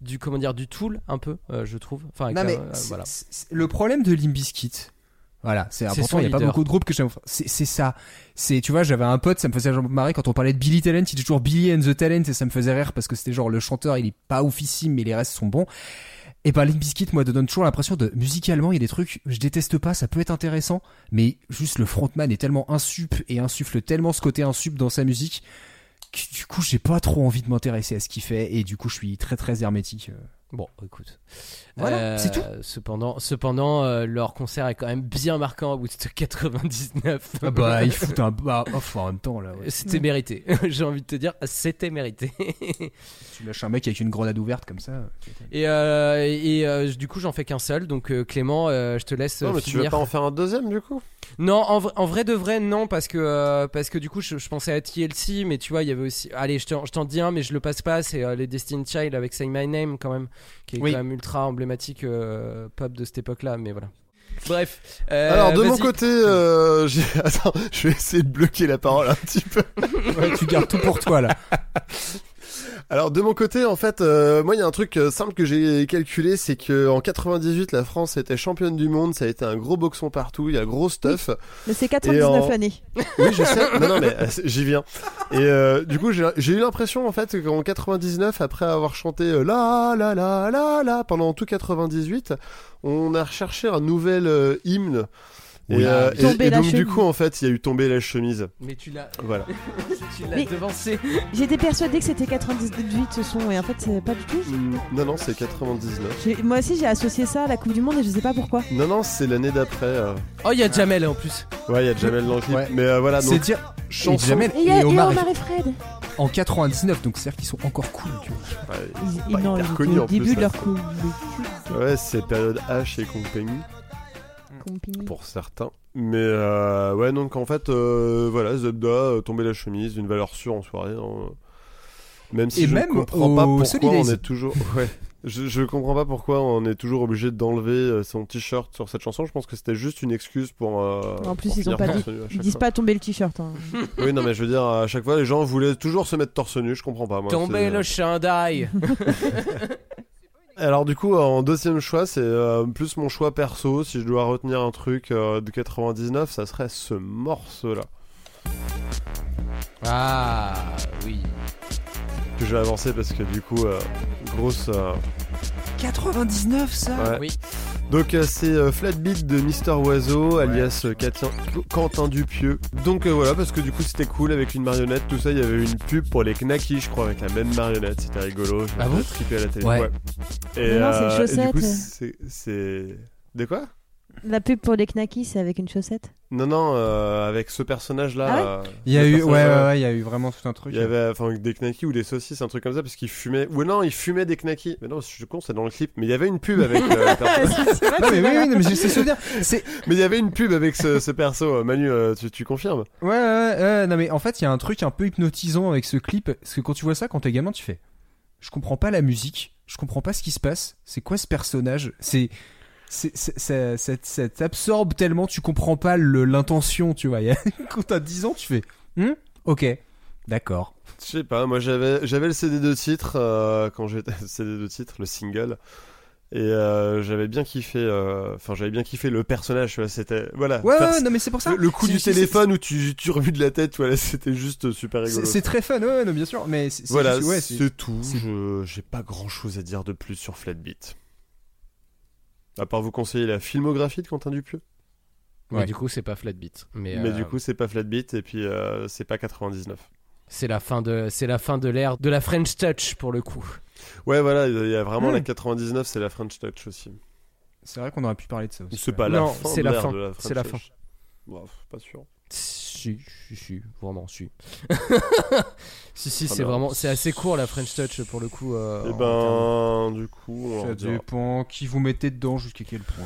du comment dire du Tool un peu, je trouve. Enfin, Non, mais voilà. le problème de Limbiskit, voilà, c'est important. Il n'y a pas beaucoup de groupes que j'aime. C'est ça. C'est, tu vois, j'avais un pote, ça me faisait marrer quand on parlait de Billy Talent. Il dit toujours Billy and the Talent et ça me faisait rire parce que c'était genre le chanteur, il est pas oufissime, mais les restes sont bons. Et bah, Limbiskit, moi, te donne toujours l'impression de musicalement, il y a des trucs, je déteste pas, ça peut être intéressant, mais juste le frontman est tellement insup et insuffle tellement ce côté insup dans sa musique que du coup, j'ai pas trop envie de m'intéresser à ce qu'il fait et du coup, je suis très très hermétique. Bon, écoute. Voilà, Euh, c'est tout. Cependant, cependant, euh, leur concert est quand même bien marquant à Woodstock 99. Ah bah, il fout un, bah, enfin, en même temps, là, ouais. C'était mérité. J'ai envie de te dire, c'était mérité. Tu lâches un mec avec une grenade ouverte comme ça. et euh, et euh, du coup, j'en fais qu'un seul. Donc, euh, Clément, euh, je te laisse Non, mais tu veux pas en faire un deuxième du coup? Non, en, vrai- en vrai de vrai, non, parce que, euh, parce que du coup, je, je pensais à TLC, mais tu vois, il y avait aussi. Allez, je t'en je t'en dis un, mais je le passe pas, c'est euh, les Destiny Child avec Say My Name, quand même, qui est Oui. quand même ultra emblématique euh, pop de cette époque-là, mais voilà. Bref. euh, Alors de mon côté, euh, attends, je vais essayer de bloquer la parole un petit peu. Ouais, tu gardes tout pour toi là. Alors de mon côté, en fait, euh, moi il y a un truc euh, simple que j'ai calculé, c'est que en 98, la France était championne du monde, ça a été un gros boxon partout, il y a gros stuff. Mais c'est 99 en- l'année. Oui, je sais. Non, non, mais euh, j'y viens. Et euh, du coup, j'ai eu l'impression en fait qu'en 99, après avoir chanté euh, la la la la la pendant tout 98, on a recherché un nouvel euh, Et, Oui. euh, et- et donc du coup, en fait, il y a eu tomber la chemise. Mais tu l'as. Voilà. tu l'as Mais- devancé. J'étais persuadée que c'était 98 ce son, et en fait, c'est pas du tout. Mm, Non, non, c'est 99. J'ai- Moi aussi, j'ai associé ça à la Coupe du Monde et je sais pas pourquoi. Non, non, c'est l'année d'après. euh. Oh, il y a Jamel en plus. Ouais, il y a Jamel dans le clip. Ouais. Mais euh, voilà, C'est donc dire chanson. et Jamel Et il y a et et Omar, Omar et Fred. en 99, donc c'est-à-dire qu'ils sont encore cool. Tu vois. Ouais, Ils, pas ils- ils au plus, début de ça. leur coupe. Ouais, c'est période H et compagnie. Compagnie. pour certains. Mais euh, ouais, donc en fait, euh, voilà, Zelda, euh, tomber la chemise, une valeur sûre en soirée. hein. Même si Et je ne comprends pas pourquoi on est toujours. Ouais. Je, je comprends pas pourquoi on est toujours obligé d'enlever euh, son t-shirt sur cette chanson. Je pense que c'était juste une excuse pour. euh, En plus, pour ils ont pas dit, ils disent fois. pas tomber le t-shirt. hein. Oui, non, mais je veux dire, à chaque fois, les gens voulaient toujours se mettre torse nu. Je comprends pas. Moi, Tomber le chandail. Alors du coup, en deuxième choix, c'est euh, plus mon choix perso. Si je dois retenir un truc euh, de 99, ça serait ce morceau-là ah oui. que je vais avancer parce que du coup, euh, grosse. euh, 99 ça? Ouais. Oui. Donc euh, c'est euh, Flatbeat de Mister Oiseau, alias euh, Quentin, Dupieux. Donc euh, voilà, parce que du coup c'était cool avec une marionnette, tout ça. Il y avait une pub pour les Knacky, je crois, avec la même marionnette. C'était rigolo. Je me Ah bon? à la télé. Ouais. Et, non, euh, et du coup, c'est. De quoi? La pub pour les knackis, c'est avec une chaussette. Non, non, euh, avec ce personnage-là. Ah ouais euh, Il y a eu, ouais, ouais, ouais, il y a eu vraiment tout un truc. Il y avait enfin, des knackis ou des saucisses, un truc comme ça, parce qu'il fumait. Ou non, il fumait des knackis. Mais non, je suis con, c'est dans le clip. Mais il y avait une pub avec. euh. Non, mais oui, oui, non, mais j'ai ce souvenir. C'est, mais il y avait une pub avec ce, ce perso. euh, Manu, euh, tu, tu confirmes? Ouais, ouais, ouais, non mais en fait il y a un truc un peu hypnotisant avec ce clip, parce que quand tu vois ça, quand t'es gamin, tu fais, je comprends pas la musique, je comprends pas ce qui se passe, c'est quoi ce personnage, c'est, c'est, c'est- ça, t'absorbe tellement, tu comprends pas l'intention, tu vois. Quand t'as 10 ans, tu fais, Hmm, ok, d'accord. Je sais pas, moi j'avais j'avais le CD de titre euh, quand j'étais le CD de titre, le single. Et euh, j'avais bien kiffé, euh, enfin j'avais bien kiffé le personnage, c'était voilà. Ouais, non mais c'est pour ça. le, le coup du téléphone où tu tu remues de la tête, voilà, c'était juste super rigolo. c'est très fun, ouais, non, bien sûr, mais c'est, Voilà, ouais, c'est tout. j'ai pas grand chose à dire de plus sur Flatbeat. À part vous conseiller la filmographie de Quentin Dupieux. Mais Ouais. du coup, c'est pas Flatbeat. Mais, Mais euh, du coup, c'est pas Flatbeat et puis euh, c'est pas 99. c'est la fin de, c'est la fin de l'ère de la French Touch pour le coup. Ouais, voilà, il y a vraiment Hmm. la 99, c'est la French Touch aussi. C'est vrai qu'on aurait pu parler de ça aussi. C'est pas la Non, fin. c'est de la l'ère fin. de la C'est la French Touch. Bon, pas sûr. Si, si, si, vraiment, si. si, si, Très c'est vraiment, c'est assez court la French Touch pour le coup. euh, termes- ben, du coup, Ça dépend qui vous mettez dedans, jusqu'à quel point.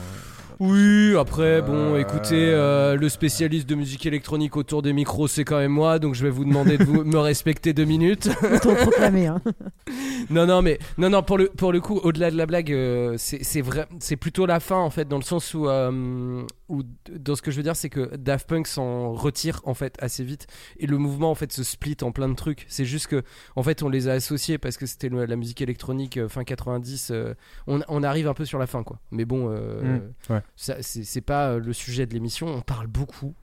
Oui, après, bon, Euh, écoutez, euh, le spécialiste de musique électronique autour des micros, c'est quand même moi, donc je vais vous demander de vous, me respecter deux minutes. Autoproclamé, hein. non, non, mais non, non, pour le pour le coup, au-delà de la blague, euh, c'est c'est vrai, c'est plutôt la fin en fait, dans le sens où euh, où dans ce que je veux dire, c'est que Daft Punk s'en retire en fait assez vite et le mouvement en fait se split en plein de trucs. C'est juste que en fait, on les a associés parce que c'était la musique électronique euh, fin 90. euh, on, on arrive un peu sur la fin, quoi. Mais bon, euh, Mm, ouais. C'est pas euh, le sujet de l'émission. On parle beaucoup.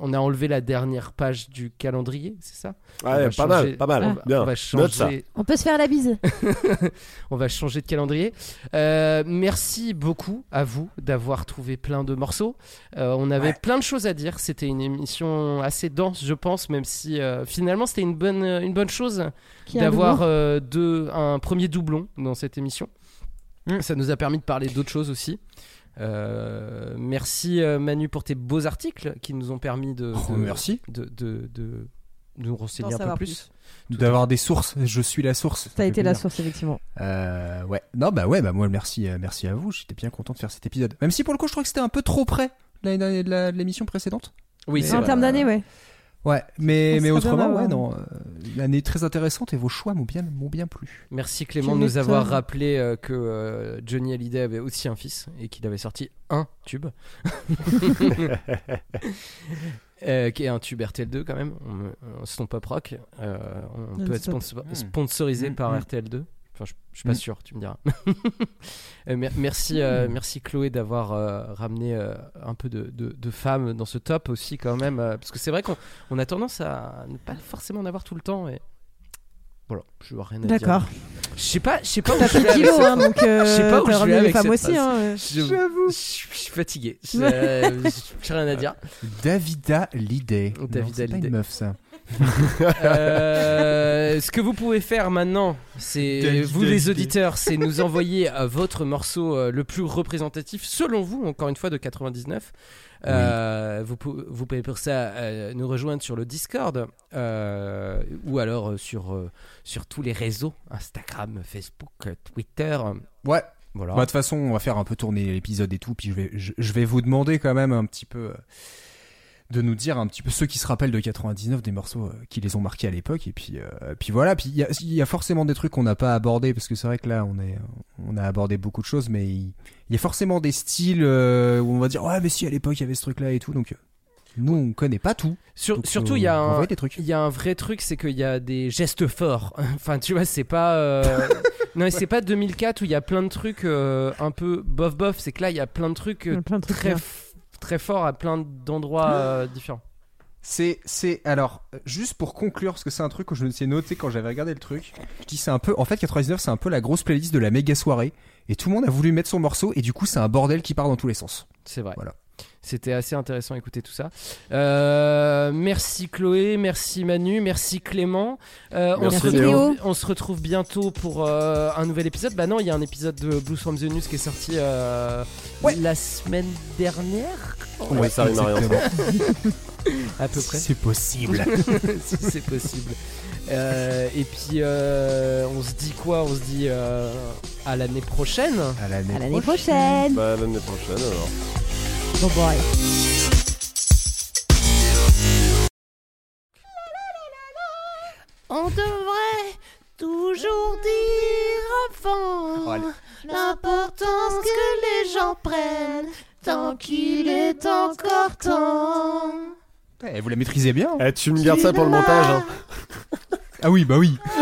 On a enlevé la dernière page du calendrier, c'est ça? Ouais, pas changer- mal, pas mal. On va, Bien. on va Note ça. changer. On peut se faire la bise. on va changer de calendrier. Euh, merci beaucoup à vous d'avoir trouvé plein de morceaux. Euh, on avait plein de choses à dire. C'était une émission assez dense, je pense, même si euh, finalement c'était une bonne, une bonne chose d'avoir euh, un premier doublon dans cette émission. Ça nous a permis de parler d'autres choses aussi. Euh, merci euh, Manu pour tes beaux articles qui nous ont permis de, Oh, de- merci. de, de, de- de nous renseigner un peu plus. D'avoir des sources, je suis la source. Ça a fait été la source, effectivement. Euh, ouais. Non, bah ouais, bah moi, merci, merci à vous. J'étais bien content de faire cet épisode. Même si pour le coup, je trouvais que c'était un peu trop près de l'année dernière- de la- de l'émission précédente. Oui, c'est En termes d'année, ouais. Ouais, mais, mais autrement, ouais, non. euh, L'année très intéressante et vos choix m'ont bien, m'ont bien plu. Merci Clément de nous avoir rappelé euh, que euh, Johnny Hallyday avait aussi un fils et qu'il avait sorti un tube. Euh, qui est un tube RTL2 quand même, on, on Stomp Pop Rock. Euh, on peut être sponsor- sponsorisé Mm, par mm. RTL2. Enfin, je, je suis pas Mm. sûr, tu me diras. Euh, mer- merci, euh, Mm. merci Chloé d'avoir euh, ramené euh, un peu de, de- de femmes dans ce top aussi quand même, parce que c'est vrai qu'on on a tendance à ne pas forcément en avoir tout le temps. Et... Voilà, je vois rien à dire. D'accord. Je sais pas, je sais pas où je vais pris avec kilos, cette hein, donc Je sais pas où je vais avec femmes cette aussi. Hein. Je- suis fatigué. Je- J'ai rien à dire. Davida Lidé. Davida Non, c'est pas Lidé. une meuf, ça. Euh, ce que vous pouvez faire maintenant, c'est vous les auditeurs, c'est nous envoyer euh, votre morceau euh, le plus représentatif selon vous, encore une fois de 99. Euh, vous, pou- vous pouvez pour ça euh, nous rejoindre sur le Discord euh, ou alors sur, sur tous les réseaux Instagram, Facebook, Twitter. Ouais. Voilà. Bah, de toute façon, on va faire un peu tourner l'épisode et tout, puis je vais, je, je vais vous demander quand même un petit peu de nous dire un petit peu ceux qui se rappellent de 99 des morceaux euh, qui les ont marqués à l'époque et puis euh, puis voilà puis il y a, il y a forcément des trucs qu'on n'a pas abordés parce que c'est vrai que là on est on a abordé beaucoup de choses mais il, y a forcément des styles euh, où on va dire ouais mais si à l'époque il y avait ce truc là et tout donc nous on connaît pas tout Sur- Donc, surtout, il y a un, envoyer des trucs il y a un vrai truc, c'est qu'il y a des gestes forts. enfin, tu vois, c'est pas. euh, non, mais c'est pas 2004 où il y a plein de trucs euh, un peu bof bof. C'est que là, il y a plein de trucs, euh, plein de trucs très, bien. Très forts à plein d'endroits euh, différents. C'est, c'est, alors, juste pour conclure, parce que c'est un truc que je me suis noté quand j'avais regardé le truc. Je dis, c'est un peu, en fait, 99, c'est un peu la grosse playlist de la méga soirée. Et tout le monde a voulu mettre son morceau, et du coup, c'est un bordel qui part dans tous les sens. C'est vrai. Voilà. C'était assez intéressant d'écouter tout ça. Euh, merci Chloé, merci Manu, merci Clément. Euh, on, se retrouve, on se retrouve bientôt pour euh, un nouvel épisode. Bah non, il y a un épisode de Blues from the News qui est sorti euh, la semaine dernière. Ouais, ça à à peu près. C'est possible. si c'est possible. Euh, et puis euh, on se dit quoi? On se dit euh, à l'année prochaine. À l'année À l'année prochaine. Bah, l'année prochaine alors. On devrait toujours dire avant l'importance que les gens prennent tant qu'il est encore temps. Eh, vous la maîtrisez bien. hein. Eh, tu me gardes ça pour le montage. Hein. Ah oui, bah oui. Ah,